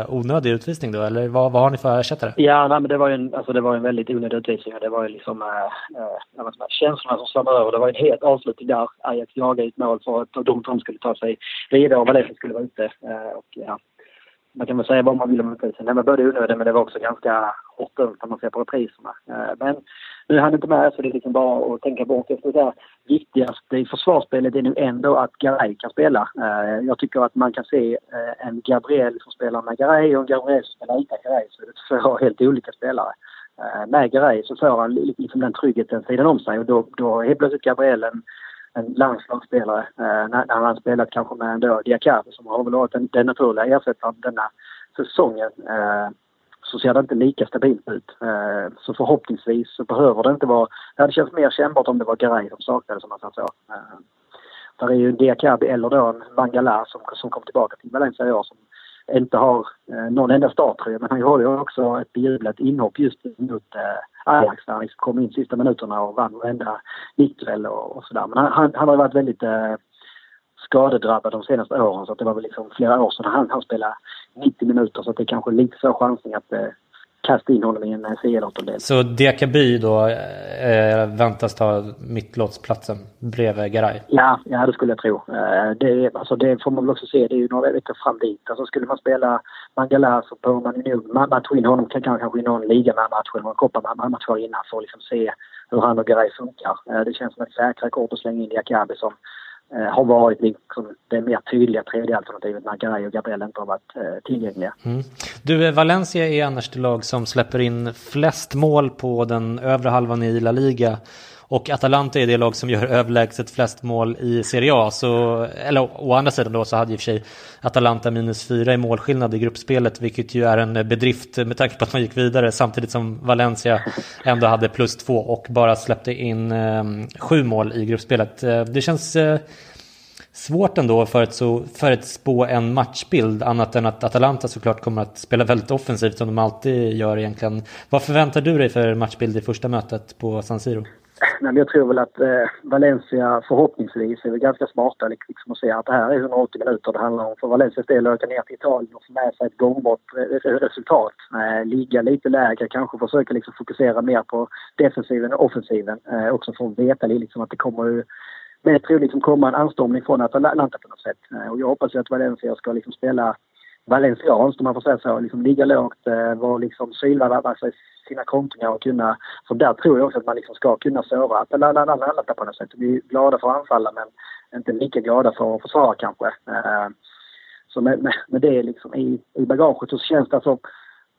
onödig utvisning då, eller vad, vad har ni för ersättare? Ja, nej, men det var ju en, alltså, det var en väldigt onödig utvisning det var ju liksom äh, äh, känslorna som svämmade över. Det var en helt avslutning där. Ajax jagade ett mål för att de skulle ta sig vidare och Valencia skulle vara inte. Eh, och, ja, man kan väl säga vad man vill om reprisen. Den var både onödig men det var också ganska hårt dömt om man ser på repriserna. Eh, men nu är han inte med så det är liksom bara att tänka bort. efter det viktigaste i försvarsspelet är nu ändå att Garay kan spela. Eh, jag tycker att man kan se eh, en Gabriel som spelar med Garay och en Gabriel som spelar utan Garay. Så det är två *laughs* helt olika spelare. Eh, med Garay så får han liksom den tryggheten sidan om sig och då, då helt plötsligt Gabriel en en landslagsspelare eh, när, när han spelat kanske med ändå Diakabi som har väl varit den, den naturliga ersättaren denna säsongen. Eh, så ser det inte lika stabilt ut. Eh, så förhoppningsvis så behöver det inte vara... Det hade känts mer kännbart om det var Garay som saknades om man säger så. Eh, där är ju Diakabi eller då en Mangala som, som kom tillbaka till Valencia i år som inte har eh, någon enda starttröja men han har ju också ett bejublat inhopp just mot eh, Ajax där han liksom kom in sista minuterna och vann varenda nickduell och, och sådär. Men han, han har varit väldigt eh, skadedrabbad de senaste åren. Så att det var väl liksom flera år sedan han, han spelade 90 minuter. Så att det är kanske lite så chansning att eh, kasta in honom i en CL-åttondel. Så Diakaby då eh, väntas ta mittlåtsplatsen bredvid Garay? Ja, ja, det skulle jag tro. Eh, det, alltså, det får man väl också se, det är ju några veckor fram dit. Alltså, skulle man spela Mangala så behöver man nog matcha in honom kanske i någon ligamatch eller någon kopparmatch innan för att liksom se hur han och Garay funkar. Eh, det känns som ett säkra kort att slänga in Diakaby som Eh, har varit liksom det mer tydliga tredje alternativet när Garay och Gabriel inte har varit eh, tillgängliga. Mm. Du, eh, Valencia är annars det lag som släpper in flest mål på den övre halvan i La Liga. Och Atalanta är det lag som gör överlägset flest mål i Serie A. Så, eller å andra sidan då så hade i och för sig Atalanta minus fyra i målskillnad i gruppspelet, vilket ju är en bedrift med tanke på att man gick vidare samtidigt som Valencia ändå hade plus två och bara släppte in eh, sju mål i gruppspelet. Eh, det känns eh, svårt ändå för att, så, för att spå en matchbild annat än att Atalanta såklart kommer att spela väldigt offensivt som de alltid gör egentligen. Vad förväntar du dig för matchbild i första mötet på San Siro? Nej, jag tror väl att eh, Valencia förhoppningsvis är väl ganska smarta liksom, liksom att se att det här är 180 minuter det handlar om. För Valencias del att åka ner till Italien och få med sig ett gångbart resultat. Eh, ligga lite lägre, kanske försöka liksom fokusera mer på defensiven och offensiven. Eh, också för att veta liksom att det kommer mer troligt liksom komma en anstormning från Atalanta på något sätt. Eh, och jag hoppas ju att Valencia ska liksom spela valencianskt om man får säga så. Liksom ligga lågt, eh, vara liksom sylvärda sina kontringar och kunna... För där tror jag också att man liksom ska kunna såra Atalanta på något sätt. Vi är glada för att anfalla men inte lika glada för att försvara kanske. Eh, så med, med, med det liksom i, i bagaget så känns det alltså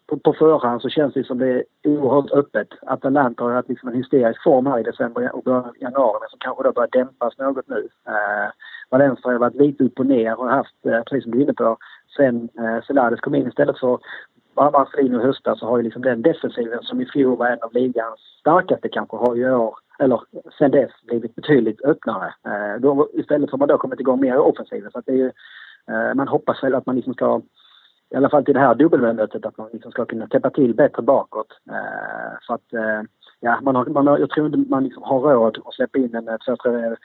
på, på förhand så känns det som det är oerhört öppet. Atalanta har haft liksom en hysterisk form här i december och början av januari men som kanske då börjar dämpas något nu. Eh, Valencia har varit lite upp och ner och haft, eh, precis som du är inne på, sen eh, Celades kom in istället för Marcelino i höstas så har ju liksom den defensiven som i fjol var en av ligans starkaste kanske har ju år, eller sen dess blivit betydligt öppnare. Eh, då, istället har man då kommit igång mer i offensiven så att det är ju, eh, man hoppas väl att man liksom ska i alla fall till det här dubbelmötet, att man liksom ska kunna täppa till bättre bakåt. Eh, för att, eh, ja, man har, man har, jag tror inte man liksom har råd att släppa in en eh, två, tre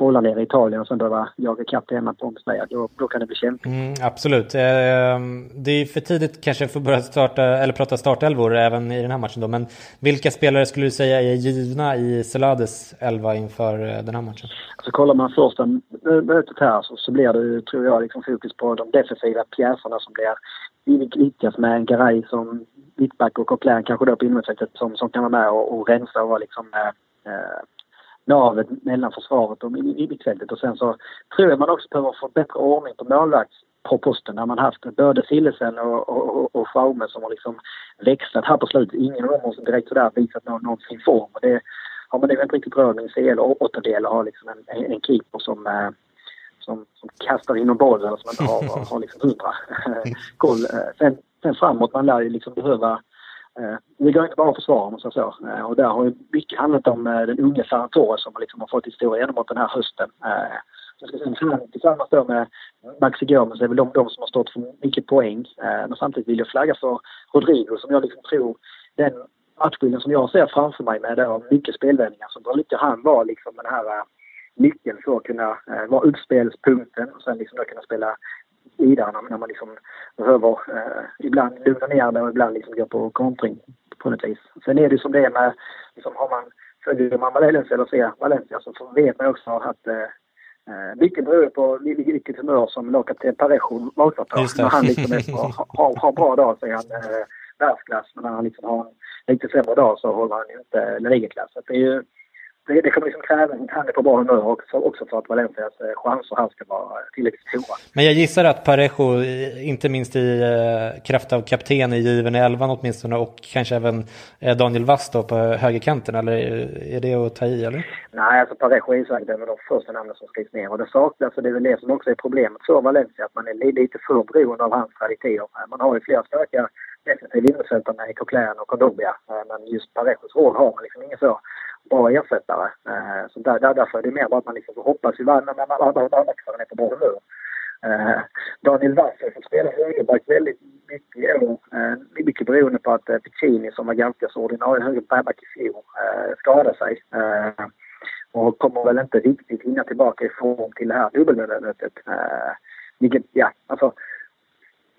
bollar ner i Italien och sen behöva jaga ikapp hemma på onsdag. Då, då kan det bli kämpigt. Mm, absolut. Eh, det är för tidigt kanske för att börja starta, eller prata startelvor även i den här matchen då. Men vilka spelare skulle du säga är givna i Celades elva inför eh, den här matchen? Alltså kollar man första mötet här så, så blir det, tror jag, liksom fokus på de defensiva pjäserna som blir viktigast med en Garay som mittback och Coquelin kanske då på innermittfältet som, som kan vara med och, och rensa och vara liksom eh, eh navet mellan försvaret och mittfältet. Och sen så tror jag man också behöver få bättre ordning på målvakts på posten när man haft både Sillesen och, och, och Schaume som har liksom växlat här på slutet. Ingen av dem har direkt sådär visat någon, någon sin form. Och det har man nog inte riktigt råd med i CL och åttondel har liksom en, en, en keeper som, eh, som, som kastar in en boll eller som inte har, har liksom hundra *laughs* koll. Eh, sen, sen framåt, man lär ju liksom behöva Eh, det går inte bara att försvara om man säger så. Eh, och där har ju mycket handlat om eh, den unge Ferran Torres som liksom har fått ett stort genombrott den här hösten. Eh, jag ska säga han tillsammans då med Maxi Gomes är väl de, de som har stått för mycket poäng. Eh, men samtidigt vill jag flagga för Rodrigo som jag liksom tror den matchbilden som jag ser framför mig med då mycket spelvändningar så brukar han vara liksom den här nyckeln för att kunna vara uppspelspunkten och sen liksom då kunna spela vidare när man liksom behöver eh, ibland lugna ner det och ibland liksom gå på kontring på något vis. Sen är det som det är med, liksom har man, följer man Valencia eller ser Valencia så vet man också att eh, eh mycket beror på vilket humör som lagkapten Parejo vaknar på. När han liksom har, *laughs* har, har bra dag så är han eh, världsklass, men när han liksom har en lite sämre dag så håller han ju inte ligaklass. Det är ju det, det kommer liksom kräva att han är på bra humör också, också för att Valencias eh, chanser här ska vara tillräckligt stora. Men jag gissar att Parejo, inte minst i eh, kraft av kapten i given i elvan åtminstone och kanske även eh, Daniel Vass då på högerkanten, eller är det att ta i eller? Nej, alltså Parejo är ju säkert en av de första namnen som skrivs ner och det saknas, och det är väl det som också är problemet för Valencia, att man är lite för beroende av hans kvaliteter. Man har ju flera starka defensiva innermittfältare i Coquelin och Condobia, eh, men just Parejos roll har man liksom ingen så bra ersättare. Eh, så där, där, därför är det mer bara att man liksom hoppas ju när man är på bra humör. Eh, Daniel Wasser som spelar högerback väldigt mycket i år. Eh, mycket beroende på att eh, Piccini som var ganska så ordinarie högerback i fjol skadade sig. Och kommer väl inte riktigt hinna tillbaka i form till det här dubbelmötet. Vilket, ja, alltså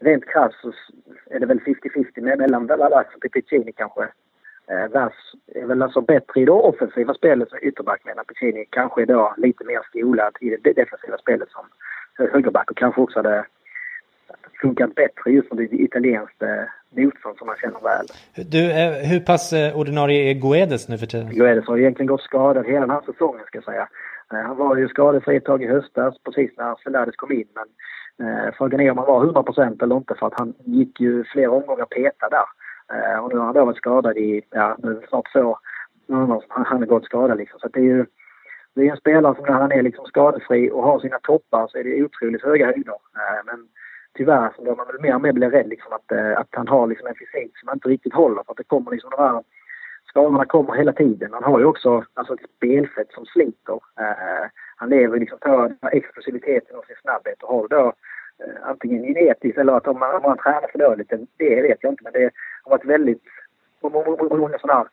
rent krasst så är det väl 50-50 mellan Wallace och Piccini kanske. Eh, Vass är väl alltså bättre i det offensiva spelet som ytterback medan Piccini kanske är då lite mer skolad i det defensiva spelet som högerback och kanske också hade funkat bättre just mot italienskt eh, motstånd som man känner väl. Du, eh, hur pass ordinarie är Guedes nu för tiden? Guedes har egentligen gått skadad hela den här säsongen ska jag säga. Eh, han var ju skadefri ett tag i höstas precis när Selades kom in men eh, frågan är om han var 100% eller inte för att han gick ju flera omgångar petad där. Eh, och nu har han då varit skadad i, ja, nu snart två månader han har gått skadad liksom. Så det är ju det är en spelare som när han är liksom skadefri och har sina toppar så är det otroligt höga höjder. Eh, men tyvärr så bör man väl mer och mer bli rädd liksom att, eh, att han har liksom en fysik som inte riktigt håller för att det kommer liksom de här skadorna kommer hela tiden. Han har ju också alltså ett spelfett som sliter. Eh, han lever liksom på explosiviteten och sin snabbhet och har då eh, antingen genetiskt eller att om man, om man tränar för dåligt, det vet jag inte men det har varit väldigt många sådana här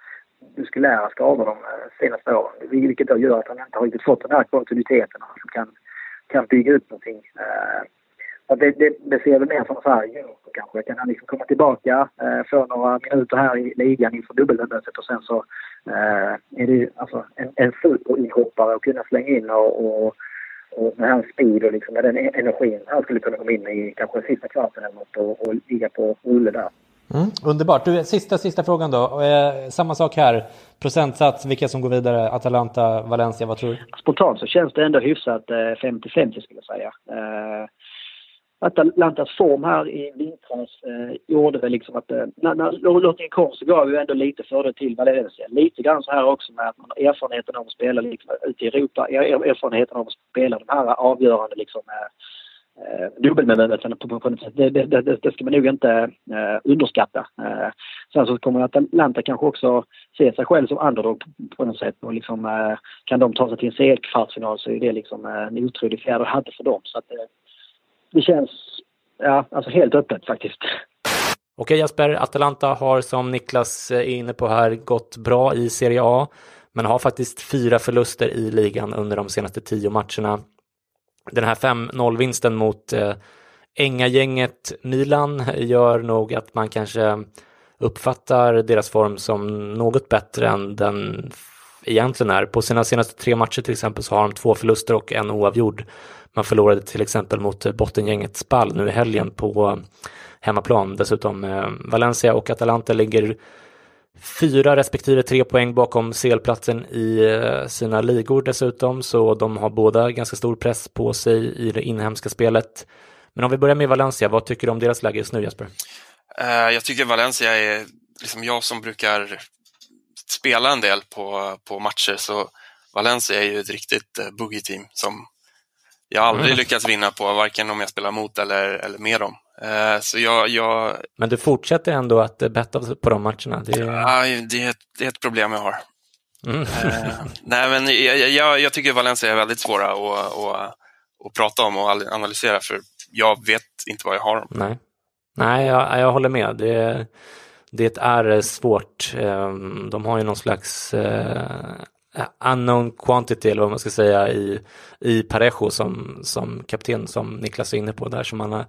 muskulära skador de eh, senaste åren. Vilket då gör att han inte har riktigt fått den här kontinuiteten Han kan, kan bygga upp någonting. Eh, det, det, det ser väl mer som så här, jo, kanske kan han liksom komma tillbaka, uh, få några minuter här i ligan inför dubbelmötet och sen så uh, är det alltså en, en superinhoppare att kunna slänga in och, och, och med hans speed och liksom med den e-, energin han skulle kunna komma in i kanske sista kvarten eller något och, och ligga på rulle där. Mm, underbart. Du, sista, sista frågan då. Eh, samma sak här. Procentsats, vilka som går vidare? Atalanta, Valencia, vad tror du? Spontant så känns det ändå hyfsat eh, 50-50 skulle jag säga. Eh, Atalantas form här i vintras eh, gjorde väl liksom att eh, när, när lottningen kom så gav ju ändå lite fördel till Valencia. Lite grann så här också med att man har erfarenheten av att spela liksom, ute i Europa, erfarenheten av att spela de här avgörande liksom, eh, eh dubbelmötena på, på, på något sätt. Det, det, det, det, ska man nog inte eh, underskatta. Eh, sen så kommer Atalanta kanske också se sig själv som underdog på något sätt och liksom eh, kan de ta sig till en CL-kvartsfinal så är det liksom eh, en otrolig fjäder hade för dem. Så att eh, det känns, ja, alltså helt öppet faktiskt. Okej Jasper, Atalanta har som Niklas eh, är inne på här gått bra i Serie A, men har faktiskt fyra förluster i ligan under de senaste tio matcherna den här 5-0-vinsten mot eh, Änga-gänget Milan gör nog att man kanske uppfattar deras form som något bättre än den egentligen är. På sina senaste tre matcher till exempel så har de två förluster och en oavgjord. Man förlorade till exempel mot eh, bottengänget Spall nu i helgen på eh, hemmaplan. Dessutom eh, Valencia och Atalanta ligger fyra respektive tre poäng bakom CL-platsen i eh, sina ligor dessutom, så de har båda ganska stor press på sig i det inhemska spelet. Men om vi börjar med Valencia, vad tycker du om deras läge just nu Jesper? Uh, jag tycker Valencia är, liksom jag som brukar spela en del på, på matcher, så Valencia är ju ett riktigt uh, boogie-team som jag aldrig mm. lyckats vinna på, varken om jag spelar mot eller, eller med dem. Uh, så jag, jag... Men du fortsätter ändå att betta på de matcherna? Det är, ja, det är, ett, det är ett problem jag har. Mm. nej, men jag, jag, jag, tycker Valencia är väldigt svåra att, att, att prata om och analysera, för jag vet inte vad jag har dem. Nej, Nej jag, jag håller med. Det, det är svårt. Ehm, de har ju någon slags uh, unknown quantity eller vad man ska säga i, i Parejo som, som kapten som Niklas är inne på där som man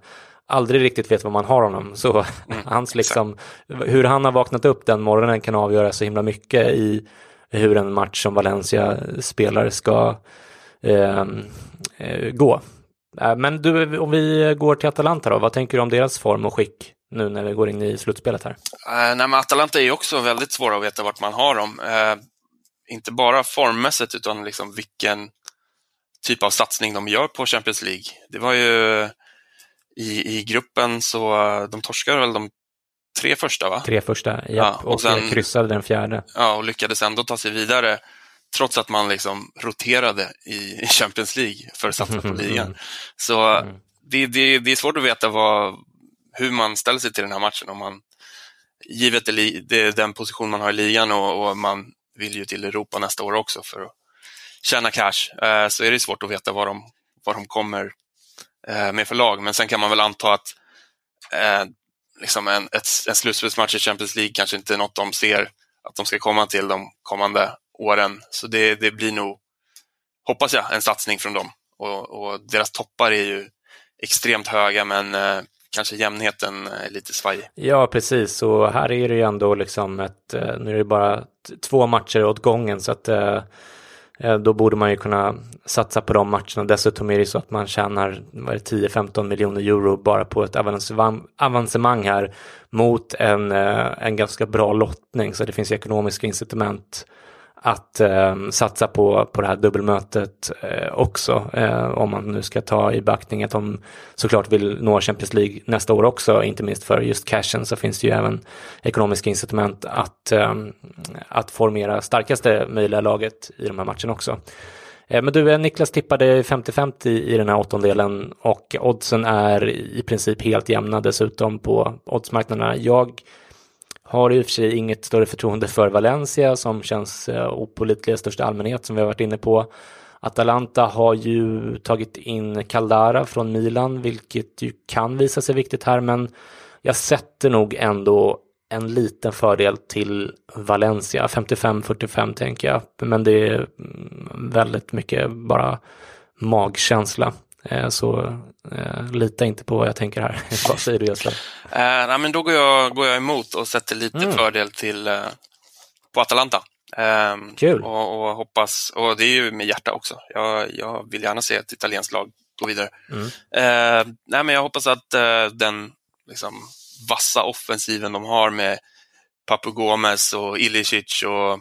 aldrig riktigt vet vad man har honom. Så mm, *laughs* hans liksom, hur han har vaknat upp den morgonen kan avgöra så himla mycket i hur en match som Valencia spelar ska eh, gå. Äh, men du, om vi går till Atalanta då, vad tänker du om deras form och skick nu när vi går in i slutspelet här? Uh, nej, men Atalanta är också väldigt svåra att veta vart man har dem. Uh, inte bara formmässigt utan liksom vilken typ av satsning de gör på Champions League. Det var ju i, i gruppen så de torskade väl de tre första va? Tre första, ja, och, och sen, kryssade den fjärde. Ja, och lyckades ändå ta sig vidare trots att man liksom roterade i Champions League för att satsa på *laughs* ligan. Så mm. det, det, det, är svårt att veta vad, hur man ställer sig till den här matchen. Om man, givet det, det, den position man har i ligan och, och, man vill ju till Europa nästa år också för att tjäna cash, eh, så är det svårt att veta vad de, vad de kommer eh, med för lag. Men sen kan man väl anta att eh, liksom en, ett, en slutspelsmatch i Champions League kanske inte är något de ser att de ska komma till de kommande åren. Så det, det blir nog, hoppas jag, en satsning från dem. Och, och deras toppar är ju extremt höga men eh, kanske jämnheten eh, är lite svajig. Ja, precis. Och här är det ju ändå liksom ett, eh, nu är det bara två matcher åt gången så att eh, då borde man ju kunna satsa på de matcherna. Dessutom är det så att man tjänar 10-15 miljoner euro bara på ett avancemang här mot en, en ganska bra lottning. Så det finns ekonomiska incitament att eh, satsa på, på det här dubbelmötet eh, också. Eh, om man nu ska ta i beaktning att de såklart vill nå Champions League nästa år också, inte minst för just cashen så finns det ju även ekonomiska incitament att, eh, att formera starkaste möjliga laget i de här matcherna också. Eh, men du, eh, Niklas tippade 50-50 i den här åttondelen och oddsen är i princip helt jämna dessutom på oddsmarknaderna. Jag har i och för sig inget större förtroende för Valencia som känns eh, opolitliga i största allmänhet som vi har varit inne på. Atalanta har ju tagit in Caldara från Milan, vilket ju kan visa sig viktigt här, men jag sätter nog ändå en liten fördel till Valencia, 55-45 tänker jag, men det är väldigt mycket bara magkänsla. Eh, så eh, lita inte på vad jag tänker här. *laughs* vad säger du Jesper? Eh, nej, men då går jag, går jag emot och sätter lite mm. fördel till, eh, på Atalanta. Eh, Kul! Och, och, hoppas, och det är ju med hjärta också. Jag, jag vill gärna se ett italienskt lag gå vidare. Mm. Eh, nej, men jag hoppas att den liksom, vassa offensiven de har med Papu Gomez och Ilicic och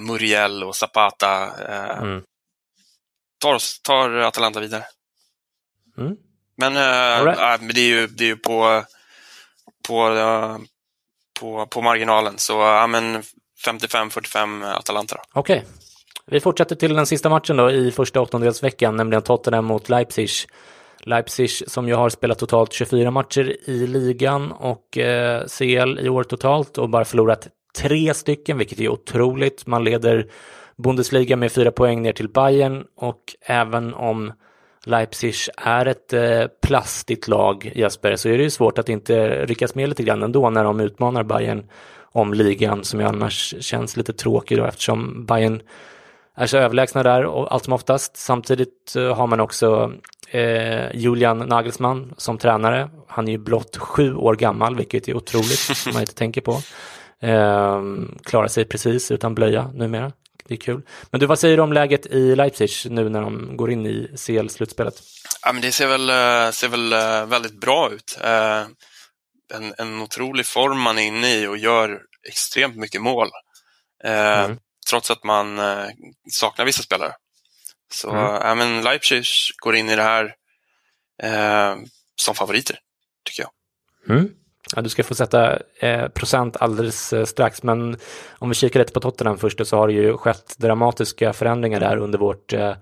Muriel och Zapata mm tar, tar Atalanta vidare. Mm. Men, äh, right. äh, men det är ju, det är ju på, på, äh, på, på marginalen, så ja, men 55-45 Atalanta. Okej. Okay. Vi fortsätter till den sista matchen då i första åttondelsveckan, nämligen Tottenham mot Leipzig. Leipzig som ju har spelat totalt 24 matcher i ligan och eh, CL i år totalt och bara förlorat tre stycken, vilket är otroligt. Man leder Bundesliga med fyra poäng ner till Bayern och även om Leipzig är ett eh, plastigt lag, Jesper, så är det ju svårt att inte ryckas med lite grann ändå när de utmanar Bayern om ligan som ju annars känns lite tråkig då eftersom Bayern är så överlägsna där och allt som oftast. Samtidigt eh, har man också eh, Julian Nagelsmann som tränare. Han är ju blott sju år gammal, vilket är otroligt, som man inte tänker på. *laughs* Eh, klarar sig precis utan blöja numera. Det är kul. Men du, vad säger du om läget i Leipzig nu när de går in i CL-slutspelet? Ja, men det ser väl, eh, ser väl eh, väldigt bra ut. Eh, en, en otrolig form man är inne i och gör extremt mycket mål. Mm. Trots att man saknar vissa spelare. Så mm. äh, men Leipzig går in i det här som favoriter, tycker jag. Mm. Ja, du ska få sätta eh, procent alldeles eh, strax, men om vi kikar lite på Tottenham först så har det ju skett dramatiska förändringar där under vårt eh,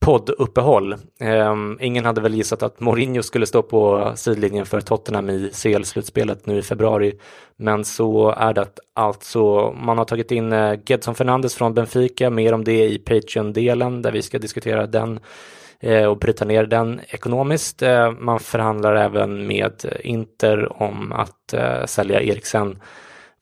podduppehåll. Eh, ingen hade väl gissat att Mourinho skulle stå på sidlinjen för Tottenham i CL-slutspelet nu i februari. Men så är det alltså. Man har tagit in eh, Gedson Fernandes från Benfica, mer om det i Patreon-delen där vi ska diskutera den eh, och bryta ner den ekonomiskt. Eh, man förhandlar även med Inter om att eh, sälja Eriksen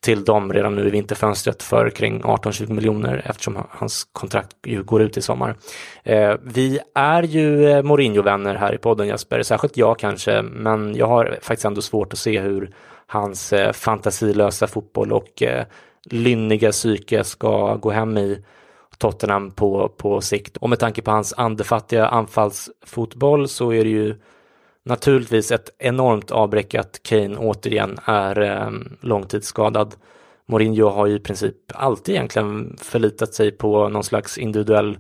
till dem redan nu i vinterfönstret för kring 18-20 miljoner eftersom hans kontrakt ju går ut i sommar. Eh, vi är ju eh, Mourinho-vänner här i podden Jesper, särskilt jag kanske, men jag har faktiskt ändå svårt att se hur hans eh, fantasilösa fotboll och eh, lynniga psyke ska gå hem i Tottenham på, på sikt. Och med tanke på hans andefattiga anfallsfotboll så är det ju naturligtvis ett enormt avbräck att Kane återigen är eh, långtidsskadad. Mourinho har ju i princip alltid egentligen förlitat sig på någon slags individuell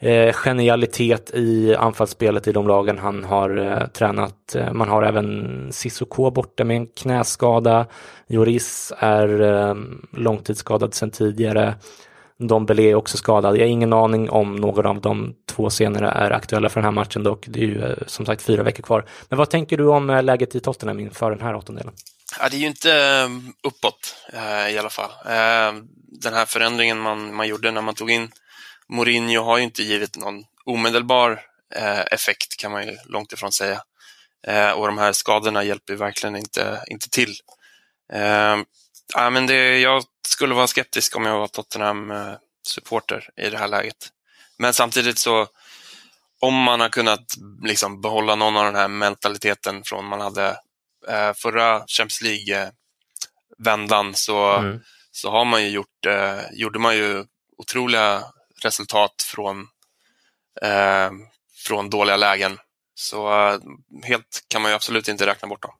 eh, genialitet i anfallsspelet i de lagen han har eh, tränat. Eh, man har även Sissoko borta med en knäskada. Joris är eh, långtidsskadad sedan tidigare. Dombele är också skadad. Jag har ingen aning om någon av de två senare är aktuella för den här matchen dock. Det är ju eh, som sagt fyra veckor kvar. Men vad tänker du om eh, läget i Tottenham inför den här åttondelen? Ja, det är ju inte ehm, uppåt eh, i alla fall. Ehm, den här förändringen man, man gjorde när man tog in Mourinho har ju inte givit någon omedelbar effekt kan man ju långt ifrån säga. Och de här skadorna hjälper verkligen inte, inte till. Ehm, ja, men det, jag skulle vara skeptisk om jag var Tottenham-supporter i det här läget. Men samtidigt så, om man har kunnat liksom behålla någon av den här mentaliteten från man hade eh, förra Champions League-vändan så, mm. så har man ju gjort, eh, gjorde man ju otroliga resultat från, eh, från dåliga lägen. Så eh, helt kan man ju absolut inte räkna bort dem.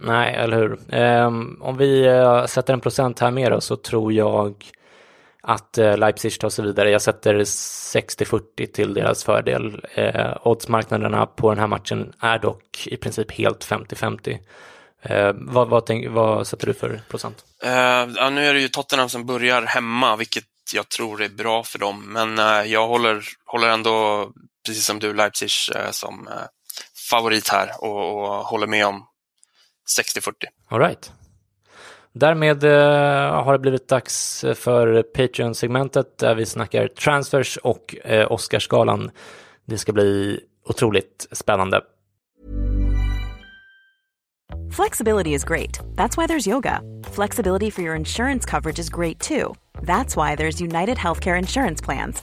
Nej, eller hur. Um, om vi uh, sätter en procent här med då, så tror jag att uh, Leipzig tar sig vidare. Jag sätter 60-40 till deras fördel. Uh, oddsmarknaderna på den här matchen är dock i princip helt 50-50. Eh, vad, vad, tänk, vad, sätter du för procent? Ehm, ja, nu är det ju Tottenham som börjar hemma, vilket jag tror är bra för dem. Men jag håller, håller ändå, precis som du, Leipzig som favorit här och, och håller med om 60-40. All right. Därmed eh, har det blivit dags för Patreon-segmentet där vi snackar transfers och eh, Oscarsgalan. Det ska bli otroligt spännande. Flexibility is great. That's why there's yoga. Flexibility for your insurance coverage is great too. That's why there's United Healthcare Insurance Plans.